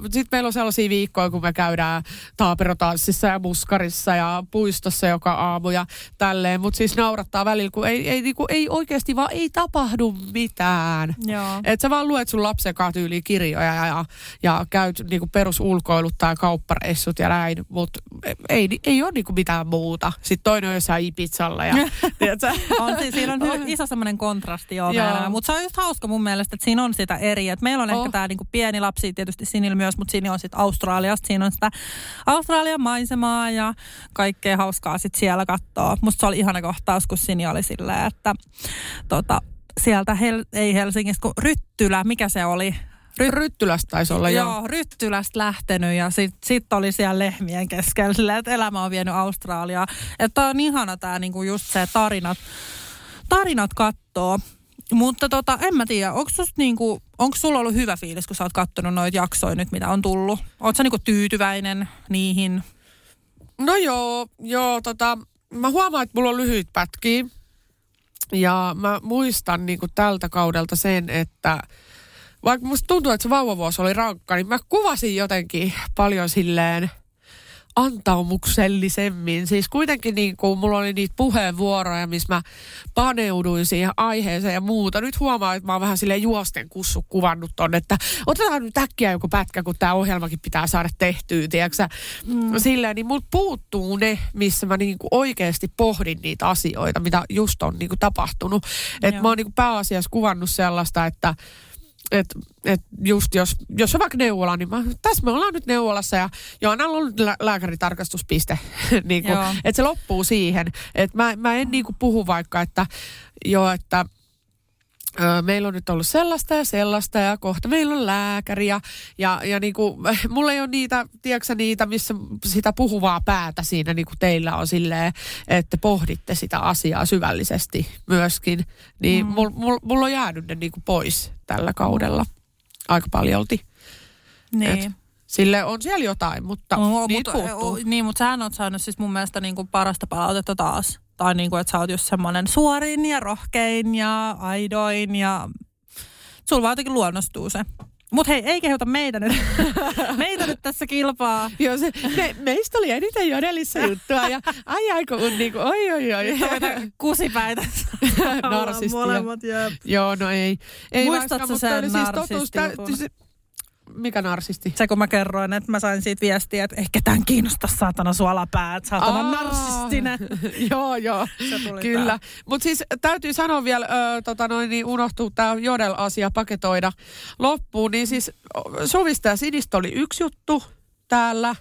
mutta sitten meillä on sellaisia viikkoja, kun me käydään taaperotanssissa ja muskarissa ja puistossa joka aamu ja tälleen. Mutta siis naurattaa välillä, kun ei, ei, niinku, ei oikeasti vaan ei tapahdu mitään. Joo. Et sä vaan luet sun lapsen kanssa tyyliin kirjoja ja, ja, ja käyt niinku perusulkoilut tai kauppareissut ja näin, mutta ei, ei ole niinku mitään muuta. Sitten toinen on jossain Ibizalla ja? On, siis, siinä on hy- iso semmoinen kontrasti joo, Joo. Mutta se on just hauska mun mielestä, että siinä on sitä eri. Et meillä on Oh. ehkä tämä niinku pieni lapsi, tietysti Sinillä myös, mutta siinä on sitten Australiasta. Siinä on sitä Australian maisemaa ja kaikkea hauskaa sitten siellä katsoa. Musta se oli ihana kohtaus, kun Sini oli silleen, että tota, sieltä, Hel- ei Helsingistä, kun Ryttylä, mikä se oli? Ryttylästä taisi olla Joo, joo. Ryttylästä lähtenyt ja sitten sit oli siellä lehmien keskellä silleen, että elämä on vienyt Australiaa. Että on ihana tämä niinku just se tarinat, tarinat kattoo. Mutta tota, en mä tiedä, onko niinku, onko sulla ollut hyvä fiilis, kun sä oot kattonut noita jaksoja nyt, mitä on tullut? Oot sä niinku tyytyväinen niihin? No joo, joo tota, mä huomaan, että mulla on lyhyt pätkiä. Ja mä muistan niin kuin tältä kaudelta sen, että vaikka musta tuntuu, että se vauvavuosi oli rankka, niin mä kuvasin jotenkin paljon silleen antaumuksellisemmin. Siis kuitenkin niin kuin mulla oli niitä puheenvuoroja, missä mä paneuduin siihen aiheeseen ja muuta. Nyt huomaan, että mä oon vähän silleen juosten kussu kuvannut tonne, että otetaan nyt äkkiä joku pätkä, kun tämä ohjelmakin pitää saada tehtyä, tiedätkö mm. Silleen, niin multa puuttuu ne, missä mä niin kuin oikeasti pohdin niitä asioita, mitä just on niin kuin tapahtunut. Että mä oon niin kuin pääasiassa kuvannut sellaista, että et, et just jos, jos on vaikka neuvola, niin mä, tässä me ollaan nyt neuvolassa ja Joannalla on nyt lä- lääkäritarkastuspiste. niin että se loppuu siihen. Että mä, mä en niin kuin puhu vaikka, että joo, että meillä on nyt ollut sellaista ja sellaista ja kohta meillä on lääkäri ja, ja, ja niin kuin, mulla ei ole niitä, tiedätkö niitä, missä sitä puhuvaa päätä siinä niin kuin teillä on silleen, että pohditte sitä asiaa syvällisesti myöskin. Niin mm. mulla mul, mul on jäänyt ne niin kuin pois tällä kaudella aika paljolti. Niin. Et Sille on siellä jotain, mutta Oo, niitä mutta, puuttuu. o, niin, mutta sähän oot saanut siis mun mielestä niin kuin parasta palautetta taas. Tai niin kuin, että sä oot just semmoinen suorin ja rohkein ja aidoin ja sulla vaan jotenkin luonnostuu se. Mutta hei, ei kehuta meitä nyt. meitä nyt tässä kilpaa. Joo, se, me, meistä oli eniten jodelissa juttua ja ai ai kun niinku, oi oi oi. Kusipäitä. Narsistia. Molemmat, jep. Joo, no ei. ei Muistatko mutta sen oli siis totuus, tä- mikä narsisti? Se kun mä kerroin, että mä sain siitä viestiä, että ehkä tämän kiinnostaa saatana suolapäät, saatana Aa. narsistinen. joo, joo, kyllä. Mutta siis täytyy sanoa vielä, ö, tota noin, niin unohtuu tämä Jodel-asia paketoida loppuun. Niin siis Suvista ja Sinistä oli yksi juttu täällä.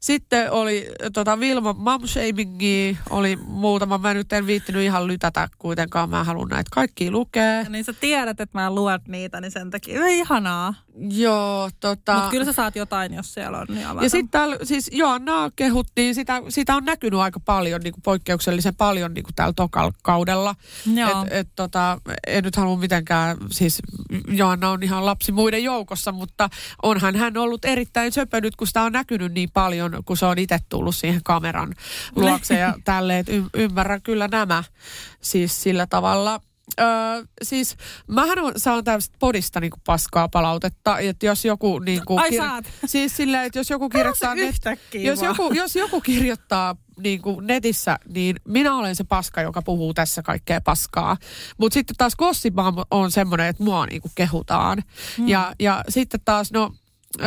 Sitten oli tota Vilma momshamingia, oli muutama. Mä nyt en viittinyt ihan lytätä kuitenkaan. Mä haluan näitä kaikki lukea. Niin sä tiedät, että mä luet niitä, niin sen takia. Ihanaa. Joo, tota... Mutta kyllä sä saat jotain, jos siellä on. Niin avata. Ja sitten täällä, siis Joannaa kehuttiin, sitä, sitä on näkynyt aika paljon, niin kuin poikkeuksellisen paljon niin kuin täällä tokal kaudella. Joo. Et, et, tota, en nyt halua mitenkään, siis Joanna on ihan lapsi muiden joukossa, mutta onhan hän ollut erittäin söpö nyt, kun sitä on näkynyt niin paljon, kun se on itse tullut siihen kameran luokse ja tälleen, että y- ymmärrän kyllä nämä siis sillä tavalla. Öö, siis mähän on, saan tämmöistä podista niinku paskaa palautetta, että jos joku niinku... Ai saat. Siis silleen, että jos joku kirjoittaa... yhtäkkiä jos, joku, jos joku kirjoittaa niin kuin netissä, niin minä olen se paska, joka puhuu tässä kaikkea paskaa. Mutta sitten taas Gossip Mom on semmoinen, että mua niin kuin kehutaan. Hmm. Ja, ja sitten taas, no... Ö,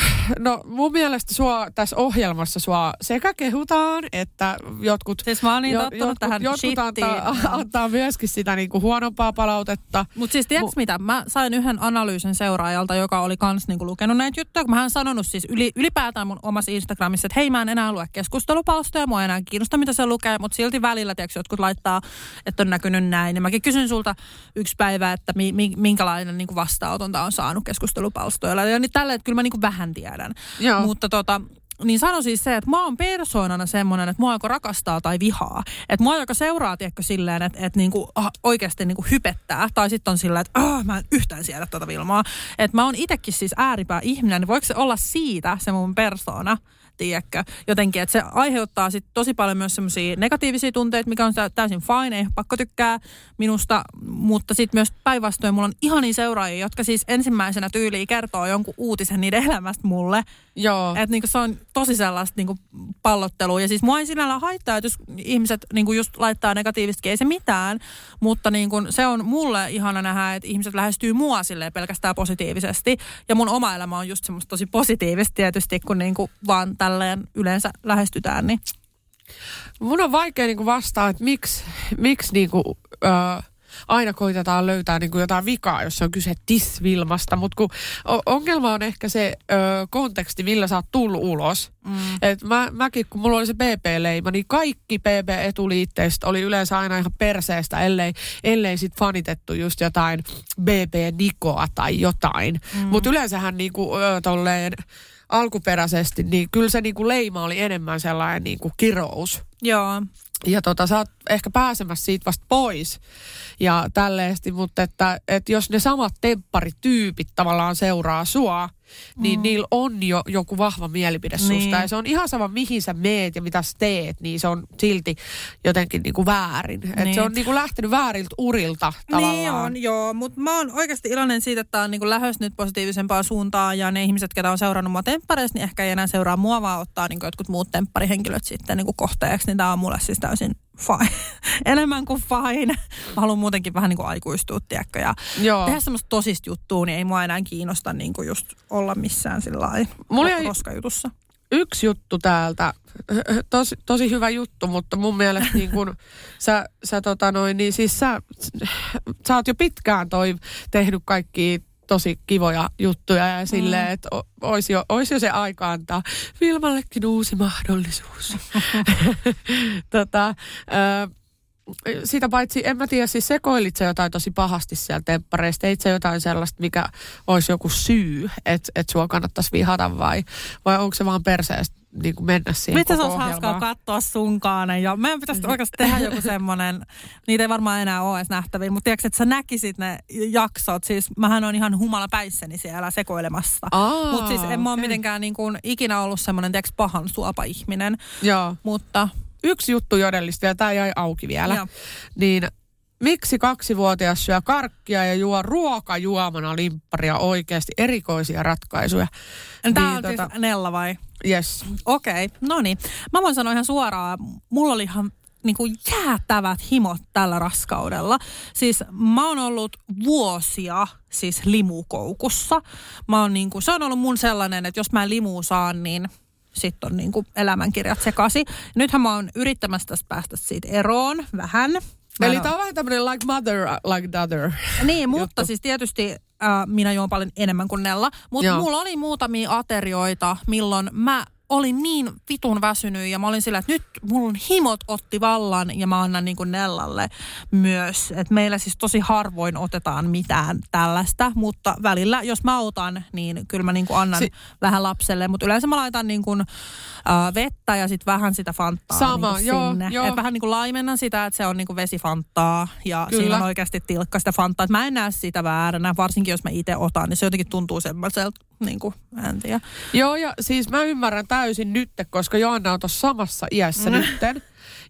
No mun mielestä sua tässä ohjelmassa sua sekä kehutaan, että jotkut, Siis mä oon niin tottunut tähän jotkut shittiin. antaa, antaa myöskin sitä niinku huonompaa palautetta. Mutta siis tiedätkö mitä? Mä sain yhden analyysin seuraajalta, joka oli kans niinku lukenut näitä juttuja. Kun mä hän sanonut siis yli, ylipäätään mun omassa Instagramissa, että hei mä en enää lue keskustelupalstoja, mua ei enää kiinnosta mitä se lukee, mutta silti välillä tiedätkö, jotkut laittaa, että on näkynyt näin. Ja mäkin kysyn sulta yksi päivä, että mi, mi, minkälainen niinku vastaanotonta on saanut keskustelupalstoilla. Ja niin tällä, että kyllä mä niinku vähän tiedän. Joo. Mutta tota, niin sano siis se, että mä oon persoonana semmoinen, että mua joko rakastaa tai vihaa. Että mua joka seuraa, tiedätkö, silleen, että, että niinku, ah, oikeasti niinku hypettää. Tai sitten on silleen, että ah, mä en yhtään siedä tuota Vilmaa. Että mä oon itsekin siis ääripää ihminen, niin voiko se olla siitä se mun persoona? Tiedätkö, jotenkin, että se aiheuttaa sit tosi paljon myös semmoisia negatiivisia tunteita, mikä on tä- täysin fine, ei pakko tykkää minusta, mutta sitten myös päinvastoin mulla on ihania seuraajia, jotka siis ensimmäisenä tyyliin kertoo jonkun uutisen niiden elämästä mulle, Joo. että niinku se on tosi sellaista niinku pallottelua. Ja siis mua ei sinällään haittaa, että jos ihmiset niinku just laittaa negatiivisesti, ei se mitään. Mutta niinku se on mulle ihana nähdä, että ihmiset lähestyy mua silleen pelkästään positiivisesti. Ja mun oma elämä on just semmoista tosi positiivista tietysti, kun niinku vaan tälleen yleensä lähestytään. Niin. Mun on vaikea niinku vastaa, että miksi, miksi niinku, ö, aina koitetaan löytää niinku jotain vikaa, jos on kyse tisvilmasta. Mutta kun ongelma on ehkä se ö, konteksti, millä sä oot tullut ulos. Mm. Et mä, mäkin, kun mulla oli se PP-leima, niin kaikki PP-etuliitteistä oli yleensä aina ihan perseestä, ellei, ellei sit fanitettu just jotain BP-nikoa tai jotain. Mm. Mutta yleensähän niinku, ö, tolleen alkuperäisesti, niin kyllä se niinku leima oli enemmän sellainen niinku kirous. Joo. Ja tota, sä oot ehkä pääsemässä siitä vasta pois ja tälleesti, mutta että, että jos ne samat tempparityypit tavallaan seuraa sua, niin mm. niillä on jo joku vahva mielipide susta. Niin. Ja se on ihan sama, mihin sä meet ja mitä sä teet, niin se on silti jotenkin niinku väärin. Niin. Et Niin. se on niinku lähtenyt vääriltä urilta tavallaan. Niin on, joo. Mutta mä oon oikeasti iloinen siitä, että tää on niinku lähös nyt positiivisempaan suuntaan. Ja ne ihmiset, ketä on seurannut mua temppareissa, niin ehkä ei enää seuraa mua, vaan ottaa niinku jotkut muut tempparihenkilöt sitten niinku kohteeksi. Niin tää on mulle siis täysin fine. Enemmän kuin fine. Mä haluan muutenkin vähän niinku aikuistua, tiedätkö, ja Joo. tehdä semmoista tosista juttua, niin ei mua enää kiinnosta niinku just olla missään sillä lailla Mulla roskajutussa. yksi juttu täältä, tosi, tosi hyvä juttu, mutta mun mielestä niin kun sä, sä tota noin, niin siis sä, sä oot jo pitkään toi tehnyt kaikki tosi kivoja juttuja ja silleen, että o- olisi jo, ois jo se aika antaa Vilmallekin uusi mahdollisuus. tota, ö, sitä paitsi, en mä tiedä, siis sekoilit sä jotain tosi pahasti siellä temppareista, teit sä jotain sellaista, mikä olisi joku syy, että et sua kannattaisi vihata vai, vai onko se vaan perseestä niin kuin mennä siihen Mitä se olisi hauskaa katsoa sunkaan. Ja meidän pitäisi oikeasti tehdä joku semmoinen, niitä ei varmaan enää ole edes nähtäviä, mutta tiedätkö, että sä näkisit ne jaksot. Siis mähän on ihan humala päissäni siellä sekoilemassa. Mutta siis en mä ole mitenkään niin kuin ikinä ollut semmoinen, tiedätkö, pahan suopa ihminen. Joo. Mutta Yksi juttu jodellista, ja tämä jäi auki vielä. Joo. Niin Miksi kaksivuotias syö karkkia ja juo ruokajuomana limpparia oikeasti erikoisia ratkaisuja? Tämä Niin, on tota- siis Nella vai? Yes. Okei, no niin. Mä voin sanoa ihan suoraan, mulla oli ihan niin kuin jäätävät himot tällä raskaudella. Siis mä oon ollut vuosia siis limukoukussa. Mä oon niin kuin, se on ollut mun sellainen, että jos mä en limuu saan, niin sitten on niin kuin elämänkirjat sekasi. Nythän mä oon yrittämässä tästä päästä siitä eroon vähän. Mä Eli tämä on vähän tämmöinen like mother, like daughter. niin, mutta juttu. siis tietysti äh, minä juon paljon enemmän kuin Nella. Mutta mulla oli muutamia aterioita, milloin mä olin niin vitun väsynyt ja mä olin sillä, että nyt mun himot otti vallan ja mä annan niin kuin Nellalle myös. Että meillä siis tosi harvoin otetaan mitään tällaista, mutta välillä jos mä otan, niin kyllä mä niin kuin annan Si- vähän lapselle. Mutta yleensä mä laitan niin kuin, äh, vettä ja sitten vähän sitä fantaa Sama, niin joo, sinne. joo. Et vähän niin kuin laimennan sitä, että se on niin kuin vesifanttaa ja Kyllä. siinä on oikeasti tilkka sitä fantaa. Et mä en näe sitä vääränä, varsinkin jos mä itse otan, niin se jotenkin tuntuu semmoiselta, niin kuin, tiedä. Joo, ja siis mä ymmärrän täysin nyt, koska Joanna on tuossa samassa iässä Mm. nytten.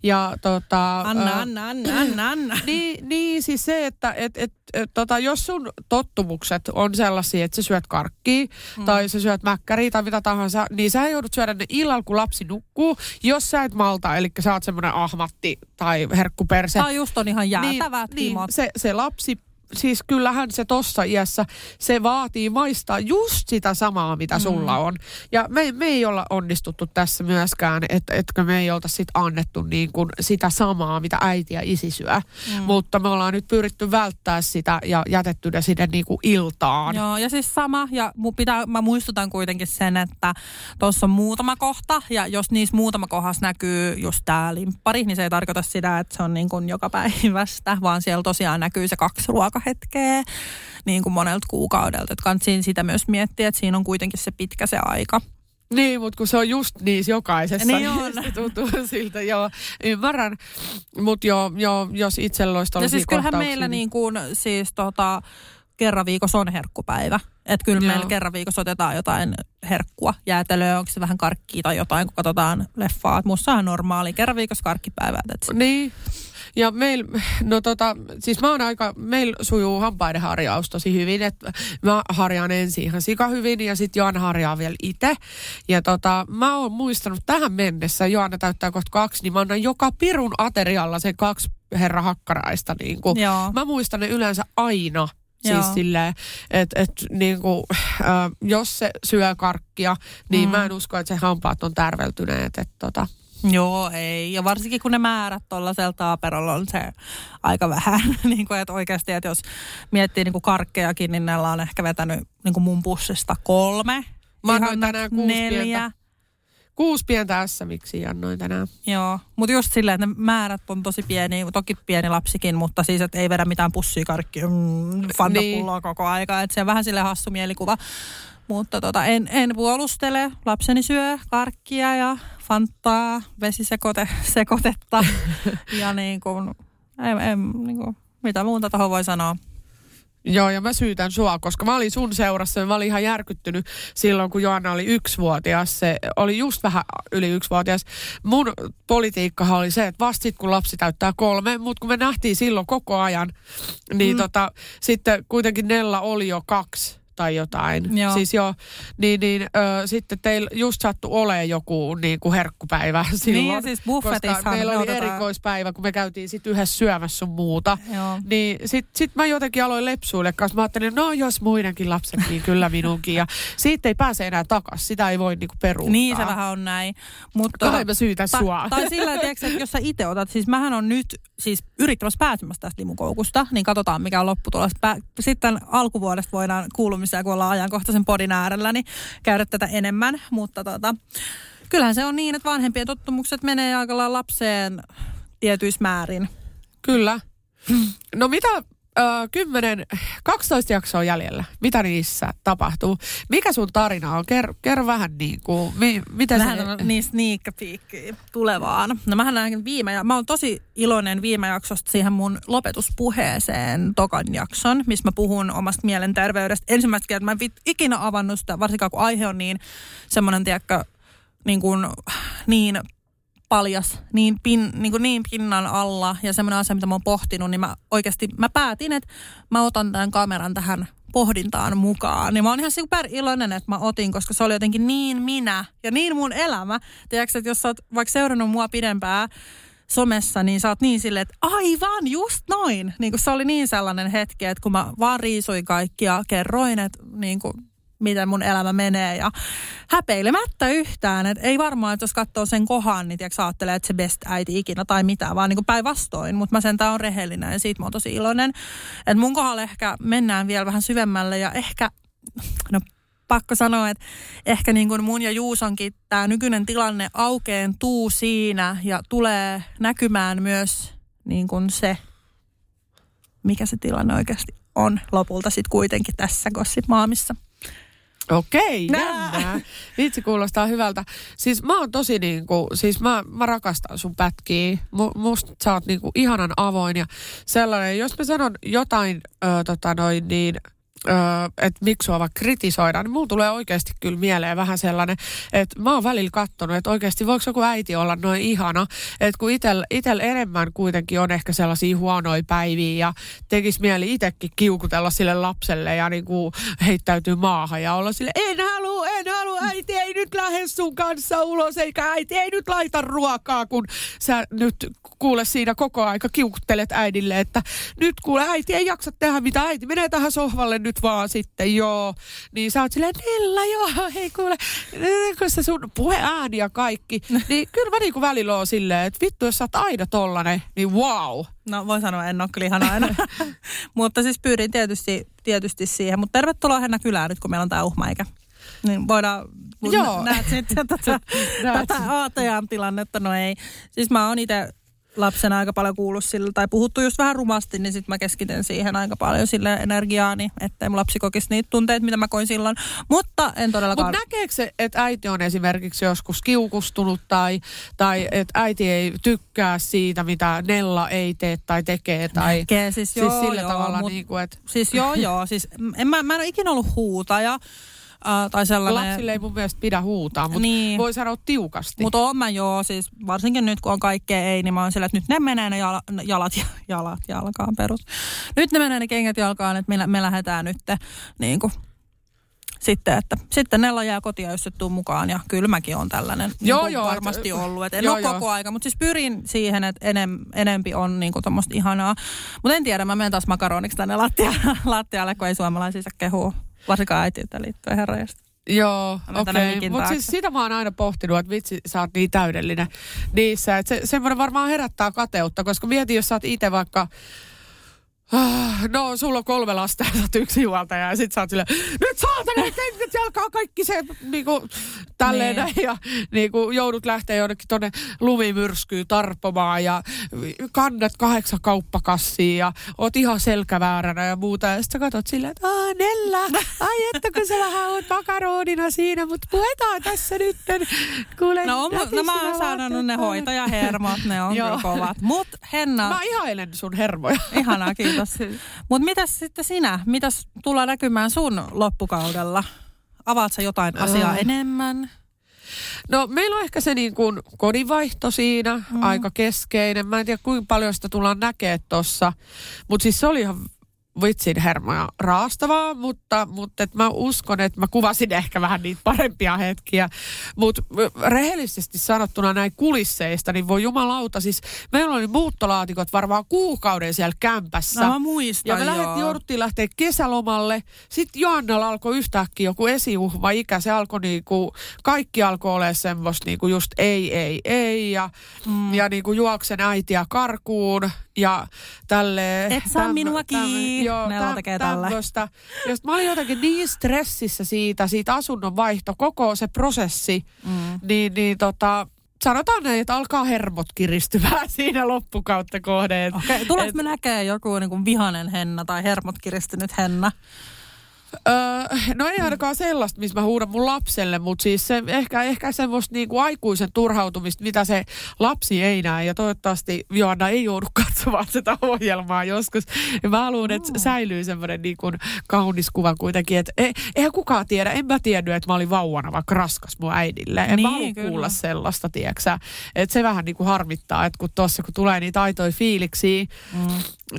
Ja tota... Anna, ää, anna, anna, anna, anna. Niin, niin siis se, että et, et, et, tota, jos sun tottumukset on sellaisia, että sä syöt karkkia mm. tai sä syöt mäkkäriä tai mitä tahansa, niin sä joudut syödä ne illalla, kun lapsi nukkuu, jos sä et malta, eli sä oot semmoinen ahmatti tai herkkuperse. Tämä just on ihan jäätävät niin, niin, se, se lapsi, siis kyllähän se tossa iässä, se vaatii maistaa just sitä samaa, mitä sulla on. Ja me, me ei olla onnistuttu tässä myöskään, että etkö me ei olta sit annettu niin kuin sitä samaa, mitä äiti ja isi syö. Mm. Mutta me ollaan nyt pyritty välttää sitä ja jätetty ne sinne niin kuin iltaan. Joo, ja siis sama, ja pitää, mä muistutan kuitenkin sen, että tuossa on muutama kohta, ja jos niissä muutama kohdassa näkyy just tämä limppari, niin se ei tarkoita sitä, että se on niin kuin joka päivästä, vaan siellä tosiaan näkyy se kaksi ruokahetkeä niin kuin monelta kuukaudelta. Että kansiin sitä myös miettiä, että siinä on kuitenkin se pitkä se aika. Niin, mutta kun se on just niissä jokaisessa, Niin on. se tuntuu siltä, joo, ymmärrän. Mutta joo, joo, jos itsellä olisi Ja siis kyllähän meillä niin kuin, siis tota, kerran viikossa on herkkupäivä. Että kyllä Joo. meillä kerran viikossa otetaan jotain herkkua, jäätelöä, onko se vähän karkkia tai jotain, kun katsotaan leffaa. Että musta on normaali, kerran viikossa karkkipäivää. It. Niin. Ja meillä, no tota, siis mä oon aika, meillä sujuu hampaiden harjaus tosi hyvin, että mä harjaan ensin ihan sika hyvin ja sitten Joanna harjaa vielä itse. Ja tota, mä oon muistanut tähän mennessä, Joanna täyttää kohta kaksi, niin mä annan joka pirun aterialla sen kaksi herra hakkaraista. Niin kuin. Mä muistan ne yleensä aina. Siis silleen, että et, niinku, äh, jos se syö karkkia, niin mm. mä en usko, että se hampaat on tärveltyneet. Et, tota. Joo, ei. Ja varsinkin kun ne määrät tuollaisella taaperolla on se aika vähän. niin kuin, että oikeasti, että jos miettii niin kuin karkkejakin, niin näillä on ehkä vetänyt niin kuin mun pussista kolme. Mä annoin tänään kuusi neljä. pientä. Kuusi pientä ässä, miksi annoin tänään. Joo, mutta just silleen, että ne määrät on tosi pieni, toki pieni lapsikin, mutta siis, että ei vedä mitään pussia karkkia, mm, fantapulloa koko aika, että se on vähän sille hassu mielikuva. Mutta tota, en, en puolustele, lapseni syö karkkia ja fantaa, vesisekoitetta ja niin kuin, en, en, niin kuin, mitä muuta tuohon voi sanoa. Joo, ja mä syytän sua, koska mä olin sun seurassa ja mä olin ihan järkyttynyt silloin, kun Joanna oli yksivuotias. Se oli just vähän yli yksivuotias. Mun politiikkahan oli se, että vasta sit, kun lapsi täyttää kolme, mutta kun me nähtiin silloin koko ajan, niin mm. tota, sitten kuitenkin Nella oli jo kaksi tai jotain. Joo. Siis jo, niin, niin ö, sitten teillä just sattui olemaan joku niin kuin herkkupäivä silloin. ja siis buffetissahan koska meillä me oli otetaan- erikoispäivä, kun me käytiin sitten yhdessä syömässä sun muuta. Joo. Niin sit, sit mä jotenkin aloin lepsuille kanssa. Mä ajattelin, no jos muidenkin lapset, niin kyllä minunkin. Ja siitä ei pääse enää takas. Sitä ei voi niinku peruuttaa. Niin se vähän on näin. Mutta, Kai mä syytän ta- sua. Tai sillä tavalla, että jos sä itse otat, siis mähän on nyt siis yrittämässä pääsemässä tästä limukoukusta, niin katsotaan mikä on lopputulos. Sitten alkuvuodesta voidaan kuulumisia, kun ollaan ajankohtaisen podin äärellä, niin käydä tätä enemmän. Mutta tota, kyllähän se on niin, että vanhempien tottumukset menee aika lapseen tietyissä määrin. Kyllä. No mitä, ö, 10, 12 jaksoa jäljellä. Mitä niissä tapahtuu? Mikä sun tarina on? Ker, kerro vähän niin kuin, mi, miten Vähän se... niin sneak peek tulevaan. No mähän näin viime, ja mä oon tosi iloinen viime jaksosta siihen mun lopetuspuheeseen tokan jakson, missä mä puhun omasta mielenterveydestä. Ensimmäistä kertaa mä en ikinä avannut sitä, varsinkaan kun aihe on niin semmoinen, tiedätkö, niin kuin, niin paljas niin, pin, niin, kuin niin pinnan alla ja semmoinen asia, mitä mä oon pohtinut, niin mä oikeasti mä päätin, että mä otan tämän kameran tähän pohdintaan mukaan. Niin mä oon ihan super iloinen, että mä otin, koska se oli jotenkin niin minä ja niin mun elämä. Tiedätkö, että jos sä oot vaikka seurannut mua pidempään, somessa, niin sä oot niin silleen, että aivan, just noin. Niin kuin se oli niin sellainen hetki, että kun mä vaan riisuin kaikkia, kerroin, että niin kuin miten mun elämä menee ja häpeilemättä yhtään. Et ei varmaan, että jos katsoo sen kohan, niin tiiäks, ajattelee, että se best äiti ikinä tai mitä, vaan niin päinvastoin. Mutta mä sentään on rehellinen ja siitä mä oon tosi iloinen. Että mun kohdalla ehkä mennään vielä vähän syvemmälle ja ehkä, no pakko sanoa, että ehkä niin kuin mun ja Juusonkin tämä nykyinen tilanne aukeentuu siinä ja tulee näkymään myös niin kuin se, mikä se tilanne oikeasti on lopulta sitten kuitenkin tässä Gossip Maamissa. Okei, jännää. Vitsi kuulostaa hyvältä. Siis mä oon tosi niinku, siis mä, mä rakastan sun pätkiä. M- musta sä oot niinku ihanan avoin ja sellainen. Jos mä sanon jotain, ö, tota noin niin, että miksi sua vaikka kritisoidaan, niin mulla tulee oikeasti kyllä mieleen vähän sellainen, että mä oon välillä katsonut, että oikeasti voiko joku äiti olla noin ihana, että kun itellä itel enemmän kuitenkin on ehkä sellaisia huonoja päiviä ja tekisi mieli itsekin kiukutella sille lapselle ja niin kuin heittäytyy maahan ja olla sille, en halua, en halua, äiti ei nyt lähde sun kanssa ulos, eikä äiti ei nyt laita ruokaa, kun sä nyt kuule siinä koko aika kiukuttelet äidille, että nyt kuule äiti ei jaksa tehdä mitä äiti menee tähän sohvalle nyt vaan sitten, joo. Niin sä oot silleen, Nella, joo, hei kuule, kun se sun puheääni ja kaikki, niin kyllä mä niinku välillä oon silleen, että vittu, jos sä oot aina tollanen, niin wow. No voin sanoa, en ole kyllä ihan aina. mutta siis pyydin tietysti, tietysti siihen. Mutta tervetuloa Henna kylään nyt, kun meillä on tämä uhmaikä. Niin voidaan, Joo. näet sitten tätä, tätä ATM-tilannetta, no ei. Siis mä oon itse lapsena aika paljon kuullut sillä, tai puhuttu just vähän rumasti, niin sitten mä keskityn siihen aika paljon sille energiaani, ettei mun lapsi kokisi niitä tunteita, mitä mä koin silloin. Mutta en todellakaan... Mutta näkeekö se, että äiti on esimerkiksi joskus kiukustunut tai, tai että äiti ei tykkää siitä, mitä Nella ei tee tai tekee? Tai, Näkee, siis, siis joo, sillä joo, tavalla mut, niin kuin, että... Siis joo, joo. Siis en, mä, mä en ole ikinä ollut huutaja. Tai sellainen... Lapsille ei mun mielestä pidä huutaa, mutta niin. voi sanoa tiukasti. Mutta oon mä joo, siis varsinkin nyt kun on kaikkea ei, niin mä oon sillä, että nyt ne menee ne jala, jalat, jalat jalkaan perus. Nyt ne menee ne kengät jalkaan, että me, me lähdetään nyt niin kuin, sitten, että sitten Nella jää kotia, jos se tuu mukaan. Ja kyllä mäkin on tällainen niin joo, joo, varmasti et, ollut. Et en joo, ole joo. koko aika, mutta siis pyrin siihen, että enem, enempi on niin tuommoista ihanaa. Mutta en tiedä, mä menen taas makaroniksi tänne lattialle, lattialle kun ei suomalaisissa kehuu varsinkaan äitiltä liittyen herrajasta. Joo, okei. Okay. Mutta siis sitä mä oon aina pohtinut, että vitsi, sä oot niin täydellinen niissä. Että se, semmoinen varmaan herättää kateutta, koska mieti, jos sä oot itse vaikka no, sulla on kolme lasta ja sä oot yksi huoltaja ja sit sä oot silleen, nyt saatana, kengät jalkaa kaikki se niinku tälleen niin. ja niinku joudut lähteä jonnekin tonne lumimyrskyyn tarpomaan ja kannat kahdeksan kauppakassia ja oot ihan selkävääränä ja muuta. Ja sit sä katsot silleen, että aah Nella, ai että kun sä vähän oot makaronina siinä, mutta puetaan tässä nyt. Kuule, no, on, no mä oon saanut ne hoitajahermot, ne on kovat. Mut Henna... Mä ihailen sun hermoja. Ihanaa, kiitos kiitos. Mutta mitäs sitten sinä? Mitäs tullaan näkymään sun loppukaudella? Avaat sä jotain asiaa äh. enemmän? No meillä on ehkä se niin kuin kodinvaihto siinä, mm. aika keskeinen. Mä en tiedä kuinka paljon sitä tullaan näkemään tuossa. Mutta siis se oli ihan vitsin hermoja raastavaa, mutta, mutta et mä uskon, että mä kuvasin ehkä vähän niitä parempia hetkiä. Mutta rehellisesti sanottuna näin kulisseista, niin voi jumalauta, siis meillä oli muuttolaatikot varmaan kuukauden siellä kämpässä. No mä muistan, Ja me lähdettiin, jouduttiin lähteä kesälomalle. Sitten Joannalla alkoi yhtäkkiä joku esiuhva ikä. Se alkoi niinku, kaikki alkoi olla semmoista niinku just ei, ei, ei. Ja, mm. ja niinku juoksen äitiä karkuun ja tälle... Et saa minua kiinni. Joo, täm, tekee tämmöistä. Ja mä olin jotenkin niin stressissä siitä, siitä asunnon vaihto, koko se prosessi, mm. niin, niin tota, sanotaan näin, että alkaa hermot kiristymään siinä loppukautta kohden. Okay. Tuleeko me näkee joku niin kuin vihanen henna tai hermot kiristynyt henna? Öö, no ei ainakaan sellaista, missä mä huudan mun lapselle, mutta siis se, ehkä, ehkä semmoista niinku aikuisen turhautumista, mitä se lapsi ei näe. Ja toivottavasti Joanna ei joudu katsomaan sitä ohjelmaa joskus. Ja mä haluan, että Mm. säilyy semmoinen niinku kaunis kuva kuitenkin. Että e, eihän kukaan tiedä, en mä tiennyt, että mä olin vauvana vaikka raskas mun äidille. En Niin, mä halua kuulla sellaista, tieksä. Että se vähän niinku harmittaa, että kun tuossa kun tulee niitä aitoja fiiliksiä, Mm.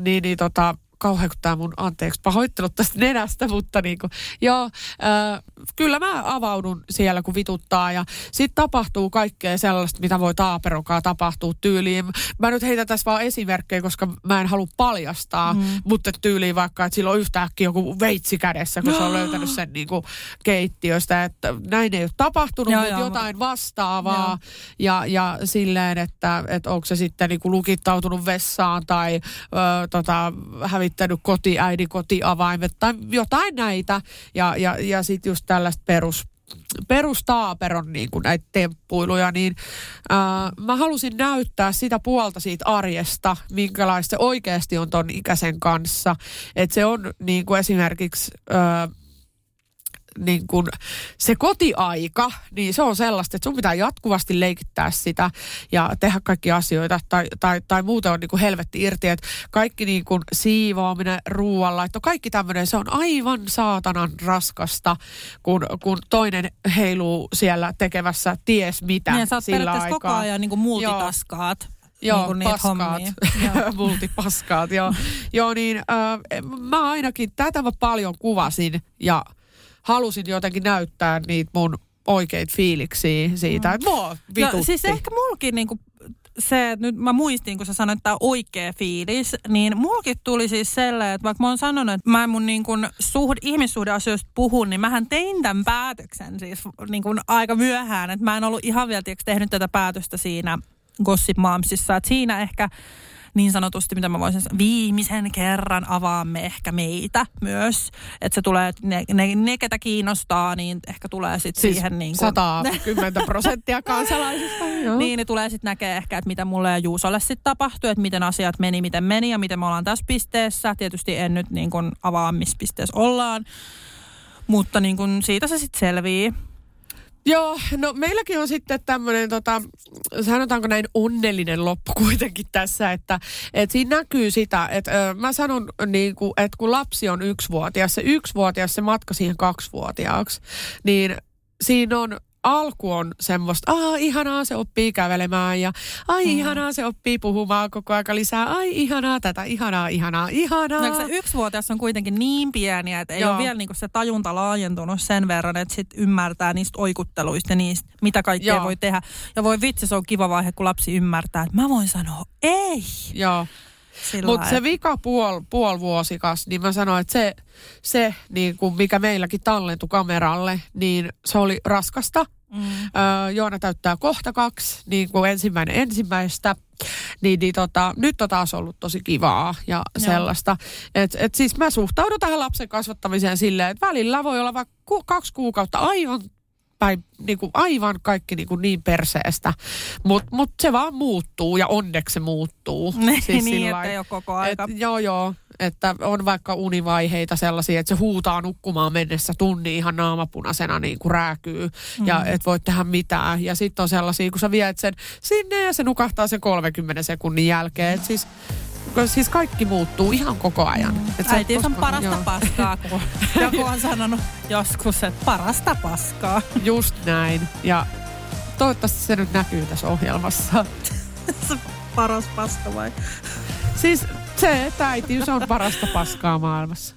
niin, niin tota, kauhean kun tämä mun, anteeksi, pahoittelut tästä nenästä, mutta niin kuin, joo, äh, kyllä mä avaudun siellä, kun vituttaa ja sitten tapahtuu kaikkea sellaista, mitä voi taaperokaa tapahtua tyyliin. Mä nyt heitän tässä vaan esimerkkejä, koska mä en halua paljastaa, mm. mutta tyyliin vaikka, että sillä on yhtäkkiä joku veitsi kädessä, kun se on löytänyt sen niin kuin keittiöstä, että näin ei ole tapahtunut, Joo, mutta joo, jotain vastaavaa Joo. ja, ja silleen, että, että onko se sitten niin kuin lukittautunut vessaan tai ö, tota, hävittänyt kotiäidin kotiavaimet tai jotain näitä. Ja, ja, ja sitten just tällaista perus, perustaaperon niin kuin näitä temppuiluja, niin ää, mä halusin näyttää sitä puolta siitä arjesta, minkälaista se oikeasti on ton ikäisen kanssa. Että se on niin kuin esimerkiksi... Ää, niin kun se kotiaika, niin se on sellaista, että sun pitää jatkuvasti leikittää sitä ja tehdä kaikki asioita tai, tai, tai muuten on niin kuin helvetti irti, että kaikki niin kuin siivoaminen, ruoanlaitto, kaikki tämmöinen, se on aivan saatanan raskasta, kun, kun toinen heiluu siellä tekevässä ties mitä Niin, sä oot sillä aikaa. koko ajan niin kuin multitaskaat. Joo, niin kuin niitä paskaat. Joo. Multipaskaat, joo. joo, niin äh, mä ainakin tätä mä paljon kuvasin ja halusin jotenkin näyttää niitä mun oikeita fiiliksiä siitä, että mua vitutti. No, siis ehkä mulkin niinku se, että nyt mä muistin, kun sä sanoit, että tämä oikea fiilis, niin mulkin tuli siis sellainen, että vaikka mä oon sanonut, että mä en mun niin kuin suhde, ihmissuhdeasioista puhun, niin mähän tein tämän päätöksen siis niin kuin aika myöhään, että mä en ollut ihan vielä tiiäks, tehnyt tätä päätöstä siinä Gossip Momsissa, että siinä ehkä niin sanotusti, mitä mä voisin sanoa, viimeisen kerran avaamme ehkä meitä myös. Että se tulee, ne, ne, ne ketä kiinnostaa, niin ehkä tulee sitten siis siihen niin kuin, 110 prosenttia kansalaisista. Joo. niin, niin tulee sitten näkee ehkä, että mitä mulle ja Juusolle sitten tapahtui, että miten asiat meni, miten meni ja miten me ollaan tässä pisteessä. Tietysti en nyt niin kuin avaa, missä pisteessä ollaan, mutta niin kuin siitä se sitten selvii. Joo, no meilläkin on sitten tämmöinen, tota, sanotaanko näin onnellinen loppu kuitenkin tässä, että et siinä näkyy sitä, että ö, mä sanon niin kuin, että kun lapsi on yksivuotias, se yksivuotias se matka siihen kaksivuotiaaksi, niin siinä on alku on semmoista, aa ihanaa se oppii kävelemään ja ai mm. ihanaa se oppii puhumaan koko aika lisää, ai ihanaa tätä, ihanaa, ihanaa, ihanaa. No, se yksivuotias on kuitenkin niin pieniä, että ei Joo. ole vielä niinku se tajunta laajentunut sen verran, että sit ymmärtää niistä oikutteluista ja niistä, mitä kaikkea Joo. voi tehdä. Ja voi vitsi, se on kiva vaihe, kun lapsi ymmärtää, että mä voin sanoa ei. Joo. Mutta se vika puol, puolivuosikas, niin mä sanoin, että se, se niin kuin mikä meilläkin tallentui kameralle, niin se oli raskasta. Mm. Öö, Joona täyttää kohta kaksi, niin kuin ensimmäinen ensimmäistä. Niin, niin tota, nyt on taas ollut tosi kivaa ja Joo. sellaista. Et, et siis mä suhtaudun tähän lapsen kasvattamiseen silleen, että välillä voi olla vaikka ku, kaksi kuukautta aivan päin, niin kuin aivan kaikki niin, kuin niin perseestä. Mutta mut se vaan muuttuu ja onneksi se muuttuu. Niin, niin sillä että ei ole koko aika. Et, joo, joo. Että on vaikka univaiheita sellaisia, että se huutaa nukkumaan mennessä tunni ihan naamapunaisena niin kuin rääkyy. Mm. Ja et voi tehdä mitään. Ja sitten on sellaisia, kun sä viet sen sinne ja se nukahtaa sen 30 sekunnin jälkeen. Et siis, siis kaikki muuttuu ihan koko ajan. Et Äiti on parasta joo. paskaa, kun joku on sanonut joskus, että parasta paskaa. Just näin. Ja toivottavasti se nyt näkyy tässä ohjelmassa. Se paras paska vai? Siis se, että äitiys on parasta paskaa maailmassa.